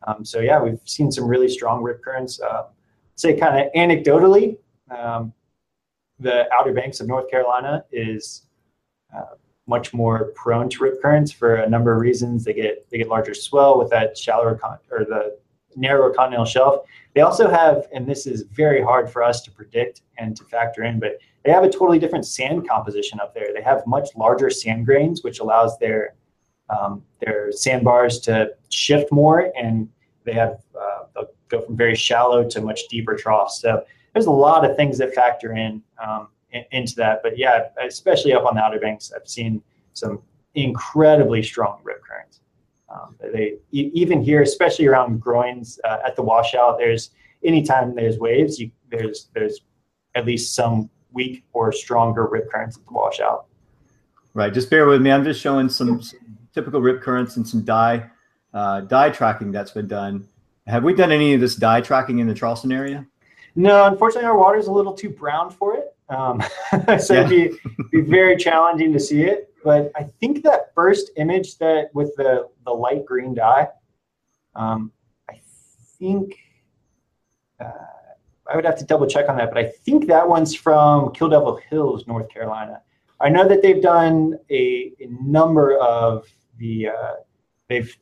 um, so yeah, we've seen some really strong rip currents. Uh, say kind of anecdotally, um, the Outer Banks of North Carolina is uh, much more prone to rip currents for a number of reasons. They get they get larger swell with that shallower con- or the narrower continental shelf. They also have, and this is very hard for us to predict and to factor in, but they have a totally different sand composition up there. They have much larger sand grains, which allows their um, their sandbars to shift more, and they have uh, they'll go from very shallow to much deeper troughs. So there's a lot of things that factor in, um, in, into that. But yeah, especially up on the Outer Banks, I've seen some incredibly strong rip currents. Um, they even here, especially around groins uh, at the washout. There's anytime there's waves, you, there's there's at least some weak or stronger rip currents at the washout. Right. Just bear with me. I'm just showing some, some typical rip currents and some dye uh, dye tracking that's been done. Have we done any of this dye tracking in the Charleston area? No, unfortunately, our water is a little too brown for it. Um, so yeah. it'd be, be very challenging to see it. But I think that first image that with the, the light green dye, um, I think uh, I would have to double check on that, but I think that one's from Kill Devil Hills, North Carolina. I know that they've done a, a number of the, uh, they've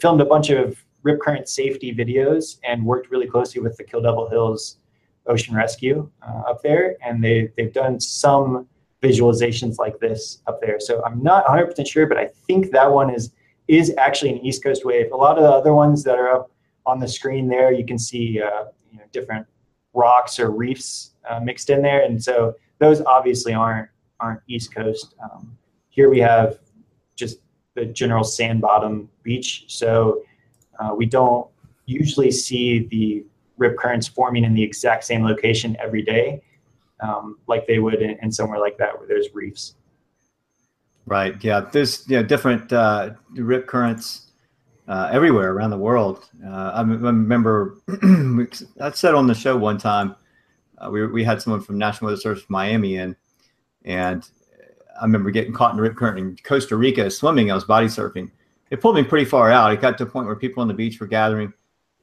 filmed a bunch of rip current safety videos and worked really closely with the Kill Devil Hills Ocean Rescue uh, up there, and they they've done some visualizations like this up there. So I'm not 100% sure, but I think that one is is actually an East Coast wave. A lot of the other ones that are up on the screen there, you can see uh, you know, different rocks or reefs uh, mixed in there, and so those obviously aren't aren't East Coast. Um, here we have just the general sand bottom beach, so uh, we don't usually see the rip currents forming in the exact same location every day, um, like they would in, in, somewhere like that where there's reefs. Right. Yeah. There's you know, different uh, rip currents uh, everywhere around the world. Uh, I, remember I said on the show one time uh, we we had someone from National Weather Service Miami in, and I remember getting caught in a rip current in Costa Rica swimming. I was body surfing. It pulled me pretty far out. It got to a point where people on the beach were gathering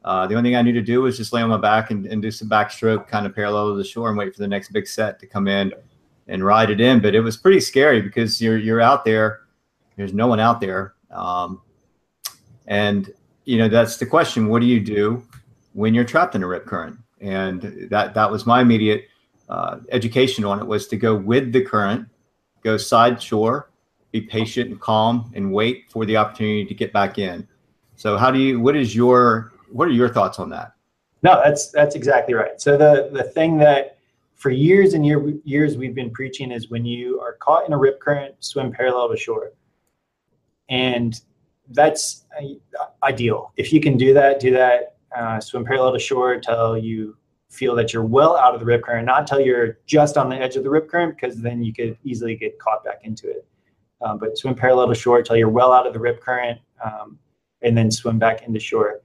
uh, the only thing I need to do was just lay on my back and, and do some backstroke kind of parallel to the shore and wait for the next big set to come in and ride it in. But it was pretty scary because you're you're out there. There's no one out there, um, and you know that's the question. What do you do when you're trapped in a rip current? And that that was my immediate uh, education on it was to go with the current, go side shore, be patient and calm, and wait for the opportunity to get back in. So how do you? What is your what are your thoughts on that? No, that's that's exactly right. So the the thing that for years and year, years we've been preaching is when you are caught in a rip current, swim parallel to shore, and that's ideal. If you can do that, do that. Uh, swim parallel to shore until you feel that you're well out of the rip current, not until you're just on the edge of the rip current, because then you could easily get caught back into it. Um, but swim parallel to shore until you're well out of the rip current, um, and then swim back into shore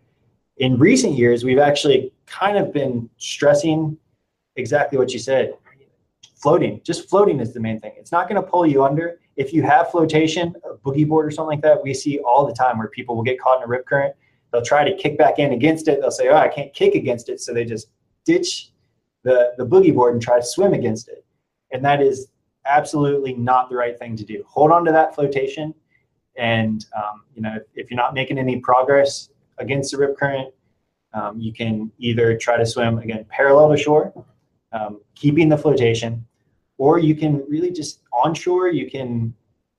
in recent years, we've actually kind of been stressing exactly what you said floating. Just floating is the main thing. It's not going to pull you under. If you have flotation, a boogie board or something like that, we see all the time where people will get caught in a rip current. They'll try to kick back in against it. They'll say, "Oh, I can't kick against it," so they just ditch the the boogie board and try to swim against it. And that is absolutely not the right thing to do. Hold on to that flotation, and um, you know if you're not making any progress against the rip current, um, you can either try to swim again parallel to shore, um, keeping the flotation, or you can really just onshore. You can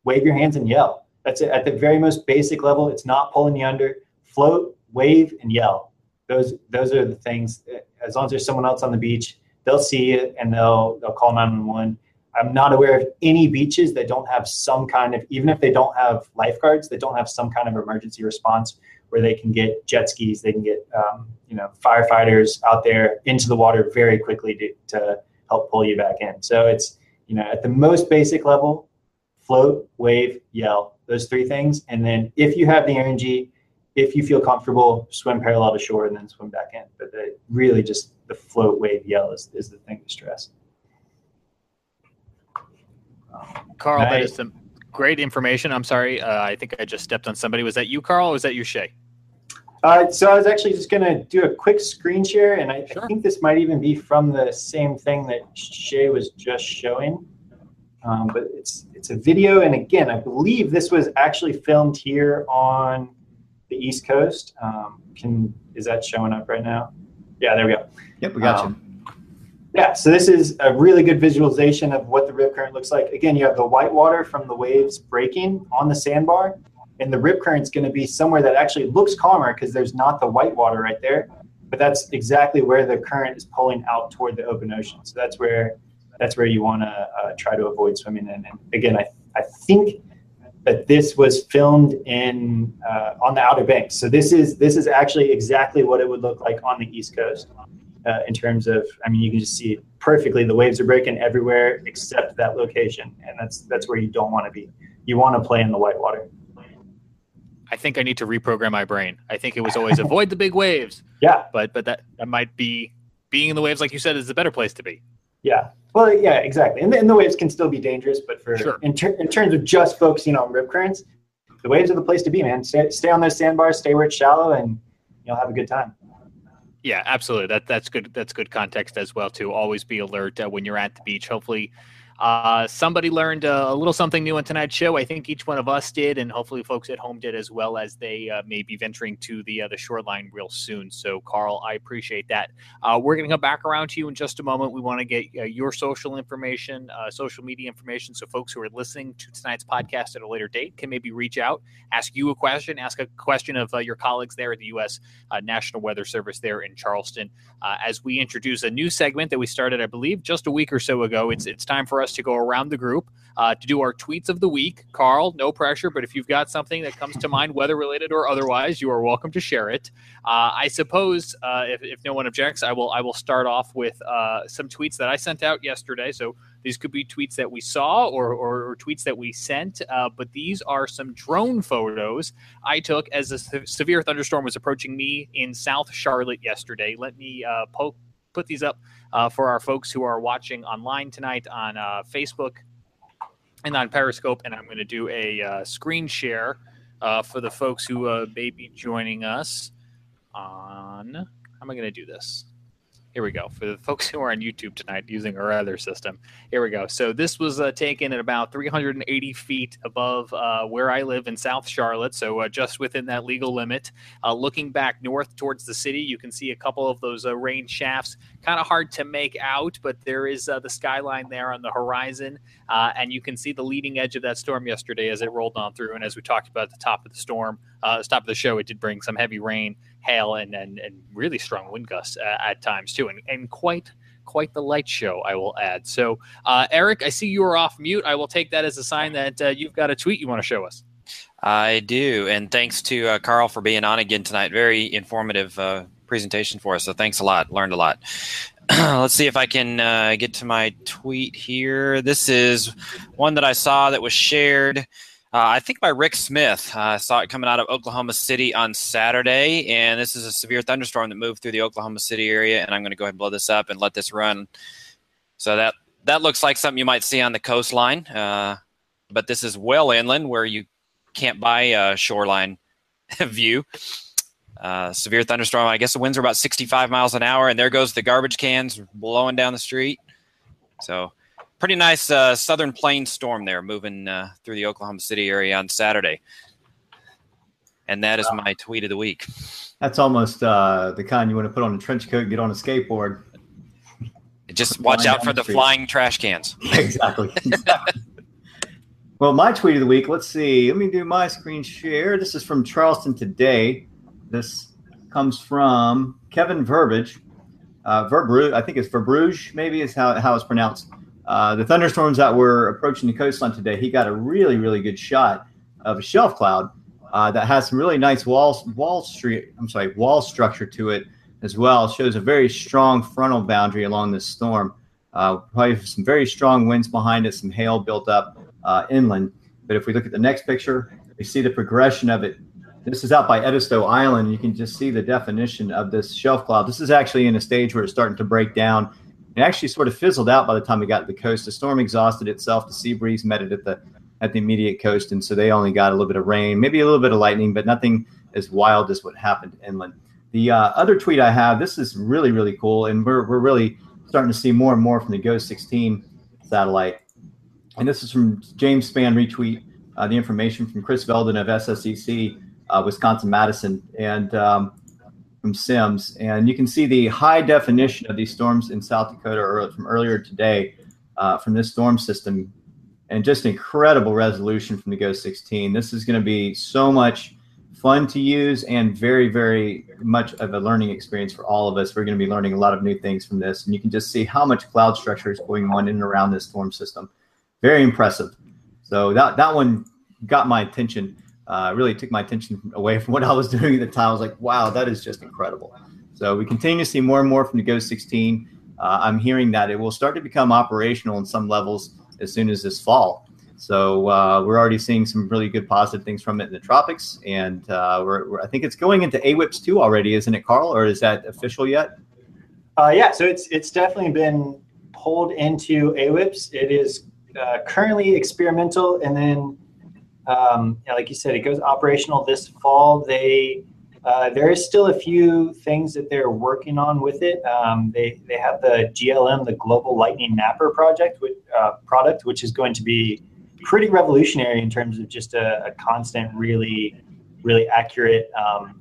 wave your hands and yell. That's it. At the very most basic level, it's not pulling you under. Float, wave, and yell. Those those are the things. As long as there's someone else on the beach, they'll see it and they'll they'll call 911. I'm not aware of any beaches that don't have some kind of, even if they don't have lifeguards, they don't have some kind of emergency response where they can get jet skis, they can get, um, you know, firefighters out there into the water very quickly to, to help pull you back in. So it's, you know, at the most basic level, float, wave, yell, those three things. And then if you have the energy, if you feel comfortable, swim parallel to shore and then swim back in. But the, really just the float, wave, yell is, is the thing to stress. Carl, that is some great information. I'm sorry. Uh, I think I just stepped on somebody. Was that you, Carl, or was that you, Shay? Uh, so I was actually just going to do a quick screen share, and I, sure. I, think this might even be from the same thing that Shay was just showing. Um, but it's it's a video, and again, I believe this was actually filmed here on the East Coast. Um, can is that showing up right now? Yeah, there we go. Yep, we got um, you. Yeah, so this is a really good visualization of what the rip current looks like. Again, you have the white water from the waves breaking on the sandbar, and the rip current is going to be somewhere that actually looks calmer because there's not the white water right there. But that's exactly where the current is pulling out toward the open ocean. So that's where that's where you want to uh, try to avoid swimming in. And again, I I think that this was filmed in uh, on the Outer Banks. So this is this is actually exactly what it would look like on the East Coast uh, in terms of I mean you can just see it perfectly. The waves are breaking everywhere except that location, and that's that's where you don't want to be. You want to play in the whitewater. I think I need to reprogram my brain. I think it was always avoid the big waves. Yeah, but but that that might be being in the waves, like you said, is the better place to be. Yeah. Well, yeah, exactly. And the, and the waves can still be dangerous, but for sure. in, ter- in terms of just focusing on rip currents, the waves are the place to be, man. Stay, stay on those sandbars, stay where it's shallow, and you'll have a good time. Yeah, absolutely. That that's good. That's good context as well. To always be alert uh, when you're at the beach. Hopefully, uh, somebody learned uh, a little something new on tonight's show. I think each one of us did, and hopefully, folks at home did as well as they uh, may be venturing to the uh, the shoreline real soon. So, Carl, I appreciate that. Uh, we're going to come back around to you in just a moment. We want to get uh, your social information, social media information, so folks who are listening to tonight's podcast at a later date can maybe reach out, ask you a question, ask a question of your colleagues there at the U.S. National Weather Service there in Charleston. as we introduce a new segment that we started, I believe, just a week or so ago, it's it's time for us us to go around the group uh, to do our tweets of the week. Carl, no pressure, but if you've got something that comes to mind, weather related or otherwise, you are welcome to share it. Uh, I suppose uh, if, if, no one objects, I will I will start off with uh, some tweets that I sent out yesterday. So these could be tweets that we saw or, or, or tweets that we sent, uh, but these are some drone photos I took as a se- severe thunderstorm was approaching me in South Charlotte yesterday. Let me uh, poke put these up uh, for our folks who are watching online tonight on uh, Facebook and on Periscope. And I'm going to do a uh, screen share uh, for the folks who uh, may be joining us on. How am I going to do this? Here we go. For the folks who are on YouTube tonight using our other system, here we go. So this was uh, taken at about 380 feet above uh, where I live in South Charlotte, so uh, just within that legal limit. Uh, looking back north towards the city, you can see a couple of those uh, rain shafts. Kind of hard to make out, but there is uh, the skyline there on the horizon, and you can see the leading edge of that storm yesterday as it rolled on through. And as we talked about at the top of the storm, uh, top of the show, it did bring some heavy rain, hail, and and, and really strong wind gusts uh, at times too, and, and quite quite the light show, I will add. So, uh, Eric, I see you are off mute. I will take that as a sign that uh, you've got a tweet you want to show us. I do, and thanks to uh, Carl for being on again tonight. Very informative uh, presentation for us. So thanks a lot. Learned a lot. Let's see if I can uh, get to my tweet here. This is one that I saw that was shared uh, I think by Rick Smith. Uh, I saw it coming out of Oklahoma City on Saturday, and this is a severe thunderstorm that moved through the Oklahoma City area. And I'm going to go ahead and blow this up and let this run. So that that looks like something you might see on the coastline, uh, but this is well inland where you can't buy a shoreline view. Uh, severe thunderstorm. I guess the winds are about 65 miles an hour, and there goes the garbage cans blowing down the street. So, pretty nice uh, southern plain storm there moving uh, through the Oklahoma City area on Saturday. And that is my tweet of the week. That's almost uh, the kind you want to put on a trench coat and get on a skateboard. Just watch out for the, the flying trash cans. exactly. exactly. well, my tweet of the week. Let's see. Let me do my screen share. This is from Charleston today. This comes from Kevin Verbiage. Uh, Verbruge, I think it's Verbruge, maybe is how, how it's pronounced. Uh, the thunderstorms that were approaching the coastline today, he got a really, really good shot of a shelf cloud uh, that has some really nice walls, wall street. I'm sorry, wall structure to it as well. Shows a very strong frontal boundary along this storm. Uh, probably some very strong winds behind it, some hail built up uh, inland. But if we look at the next picture, we see the progression of it. This is out by Edisto Island. You can just see the definition of this shelf cloud. This is actually in a stage where it's starting to break down. It actually sort of fizzled out by the time we got to the coast. The storm exhausted itself. The sea breeze met it at the at the immediate coast, and so they only got a little bit of rain, maybe a little bit of lightning, but nothing as wild as what happened inland. The uh, other tweet I have, this is really, really cool, and we're, we're really starting to see more and more from the GOES 16 satellite. And this is from James Spann retweet uh, the information from Chris Velden of SSEC, uh, Wisconsin Madison, and um, from CIMSS. And you can see the high definition of these storms in South Dakota from earlier today uh, from this storm system and just incredible resolution from the Go 16. This is going to be so much fun to use and very, very much of a learning experience for all of us. We're going to be learning a lot of new things from this. And you can just see how much cloud structure is going on in and around this storm system. Very impressive. So that, that one got my attention, uh, really took my attention away from what I was doing at the time. I was like, wow, that is just incredible. So we continue to see more and more from the GOES 16. Uh, I'm hearing that it will start to become operational in some levels as soon as this fall. So uh, we're already seeing some really good positive things from it in the tropics, and uh, we're, we're, I think it's going into AWIPS too already, isn't it, Carl? Or is that official yet? Uh, yeah, so it's it's definitely been pulled into AWIPS. It is uh, currently experimental, and then, um, like you said, it goes operational this fall. They uh, there is still a few things that they're working on with it. Um, they, they have the GLM, the Global Lightning Mapper project, which, uh, product, which is going to be pretty revolutionary in terms of just a, a constant, really, really accurate um,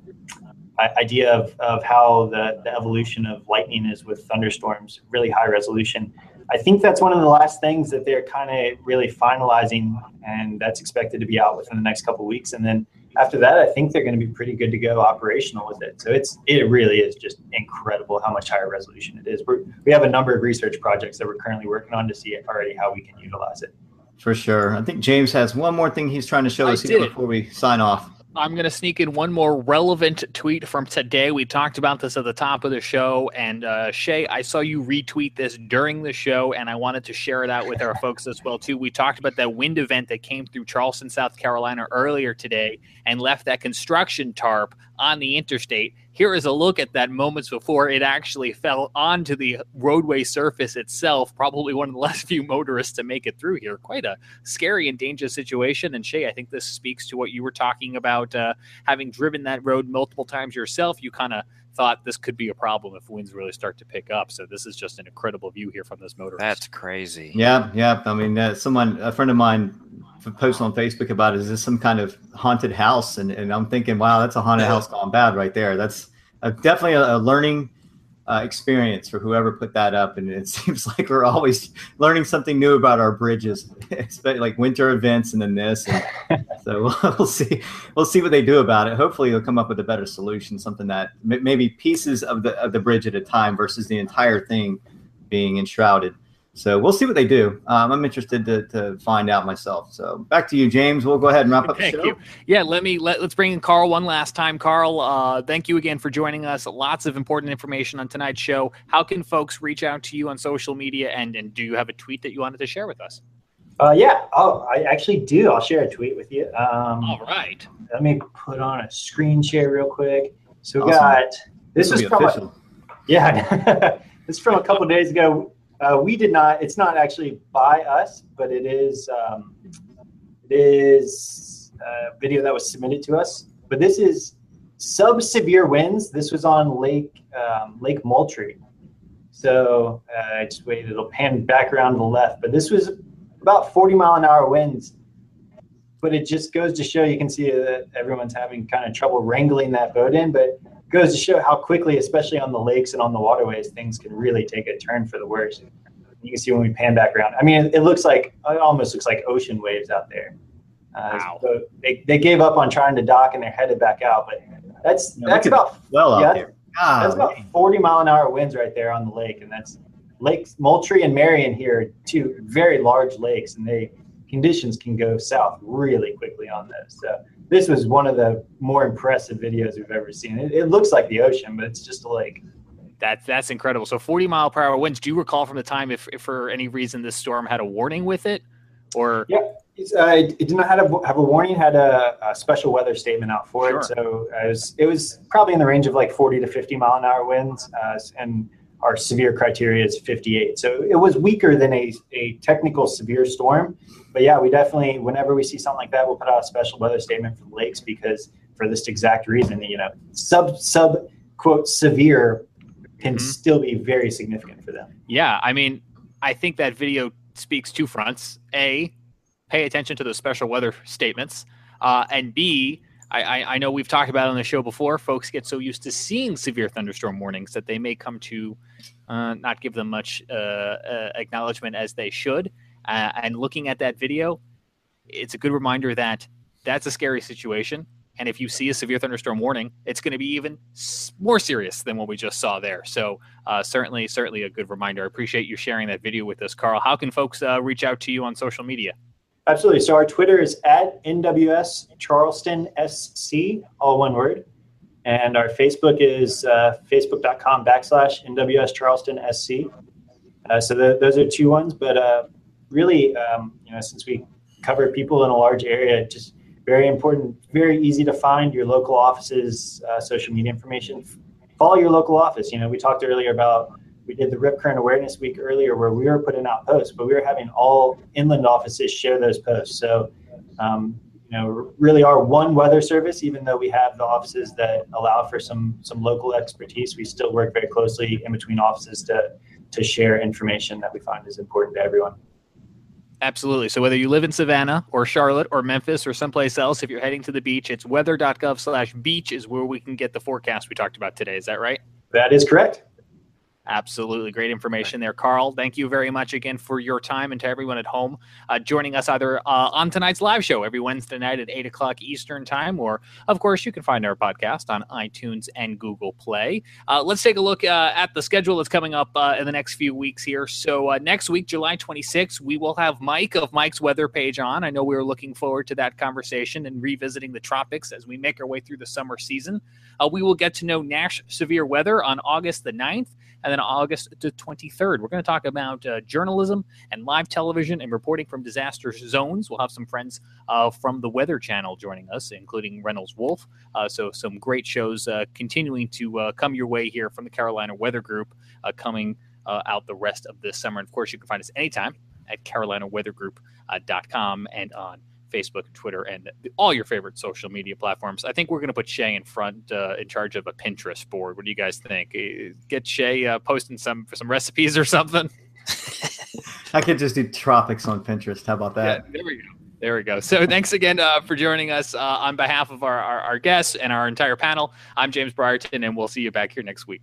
idea of, of how the, the evolution of lightning is with thunderstorms, really high resolution. I think that's one of the last things that they're kind of really finalizing, and that's expected to be out within the next couple weeks. And then after that, I think they're going to be pretty good to go operational with it. So it's it really is just incredible how much higher resolution it is. We're, we have a number of research projects that we're currently working on to see already how we can utilize it. For sure. I think James has one more thing he's trying to show I us here before we sign off. I'm going to sneak in one more relevant tweet from today. We talked about this at the top of the show. And uh, Shay, I saw you retweet this during the show, and I wanted to share it out with our folks as well, too. We talked about that wind event that came through Charleston, South Carolina earlier today and left that construction tarp on the interstate. Here is a look at that moments before it actually fell onto the roadway surface itself. Probably one of the last few motorists to make it through here. Quite a scary and dangerous situation. And Shay, I think this speaks to what you were talking about, uh, having driven that road multiple times yourself. You kind of thought this could be a problem if winds really start to pick up. So this is just an incredible view here from this motorist. That's crazy. Yeah, yeah. I mean, uh, someone, a friend of mine, posted on Facebook about is this some kind of haunted house? And, and I'm thinking, wow, that's a haunted house gone bad right there. That's a, definitely a, a learning uh, experience for whoever put that up. And it seems like we're always learning something new about our bridges, especially like winter events and then this. And so we'll see, we'll see what they do about it. Hopefully they'll come up with a better solution, something that maybe pieces of the, of the bridge at a time versus the entire thing being enshrouded. So we'll see what they do. Um, I'm interested to, to find out myself. So back to you, James. We'll go ahead and wrap up thank the show. You. Yeah, let me let, let's bring in Carl one last time. Carl, uh, thank you again for joining us. Lots of important information on tonight's show. How can folks reach out to you on social media? And and do you have a tweet that you wanted to share with us? Uh, yeah, oh, I actually do. I'll share a tweet with you. Um, All right. Let me put on a screen share real quick. So we awesome. got this, this is from a, yeah, this is from a couple days ago Uh, we did not. It's not actually by us, but it is. Um, it is a video that was submitted to us. But this is sub severe winds. This was on Lake um, Lake Moultrie. So uh, I just waited. It'll pan back around to the left. But this was about 40 mile an hour winds. But it just goes to show you can see that everyone's having kind of trouble wrangling that boat in. But goes to show how quickly, especially on the lakes and on the waterways, things can really take a turn for the worse. You can see when we pan back around. I mean, it, it looks like it almost looks like ocean waves out there. Uh, Wow. so they, they gave up on trying to dock and they're headed back out. But that's Yeah, that's about Well Yeah, out there. that's Golly. about 40 mile an hour winds right there on the lake, and that's Lakes Moultrie and Marion here, are two very large lakes, and they conditions can go south really quickly on those. So this was one of the more impressive videos we've ever seen. It, it looks like the ocean, but it's just a lake. That's that's incredible. So 40 mile per hour winds. Do you recall from the time if, if for any reason this storm had a warning with it, or It's, uh, it, it did not have a, have a warning, had a, a special weather statement out for Sure. it. So it was, it was probably in the range of like 40 to 50 mile an hour winds, uh, and our severe criteria is 58. So it was weaker than a, a technical severe storm. But yeah, we definitely, whenever we see something like that, we'll put out a special weather statement for the lakes because for this exact reason, you know, sub, sub, quote, severe can Mhm. still be very significant for them. Yeah, I mean, I think that video speaks two fronts. A, pay attention to those special weather statements, uh, and B, I, I, I know we've talked about on the show before. Folks get so used to seeing severe thunderstorm warnings that they may come to uh, not give them much uh, uh, acknowledgement as they should. Uh, and looking at that video, it's a good reminder that that's a scary situation. And if you see a severe thunderstorm warning, it's going to be even more serious than what we just saw there. So uh, certainly, certainly a good reminder. I appreciate you sharing that video with us, Carl. How can folks uh, reach out to you on social media? Absolutely. So our Twitter is at NWS Charleston SC, all one word. And our Facebook is uh, facebook.com backslash NWS Charleston SC. Uh, so the, those are two ones. But uh, really, um, you know, since we cover people in a large area, just very important, very easy to find your local office's uh, social media information. Follow your local office. You know, we talked earlier about we did the Rip Current Awareness Week earlier where we were putting out posts, but we were having all inland offices share those posts. So, um, you know, really our one weather service, even though we have the offices that allow for some some local expertise, we still work very closely in between offices to to share information that we find is important to everyone. Absolutely. So whether you live in Savannah or Charlotte or Memphis or someplace else, if you're heading to the beach, it's weather.gov slash beach is where we can get the forecast we talked about today. Is that right? That is correct. Absolutely. Great information there, Carl. Thank you very much again for your time and to everyone at home uh, joining us either uh, on tonight's live show every Wednesday night at 8 o'clock Eastern Time, or, of course, you can find our podcast on iTunes and Google Play. Uh, let's take a look uh, at the schedule that's coming up uh, in the next few weeks here. So, uh, next week, July 26th, we will have Mike of Mike's Weather page on. I know we are looking forward to that conversation and revisiting the tropics as we make our way through the summer season. Uh, we will get to know Nash severe weather on August the 9th and then August the 23rd. We're going to talk about uh, journalism and live television and reporting from disaster zones. We'll have some friends uh, from the Weather Channel joining us, including Reynolds Wolf. Uh, so, some great shows uh, continuing to uh, come your way here from the Carolina Weather Group uh, coming out the rest of this summer. And of course, you can find us anytime at carolinaweathergroup.com and on Facebook, and Twitter, and all your favorite social media platforms. I think we're going to put Shay in front, uh, in charge of a Pinterest board. What do you guys think? Uh, Get Shay uh, posting some for some recipes or something. I could just do tropics on Pinterest. How about Yeah, that? there we go. There we go. So thanks again uh, for joining us uh, on behalf of our, our, our guests and our entire panel. I'm James Brierton, and we'll see you back here next week.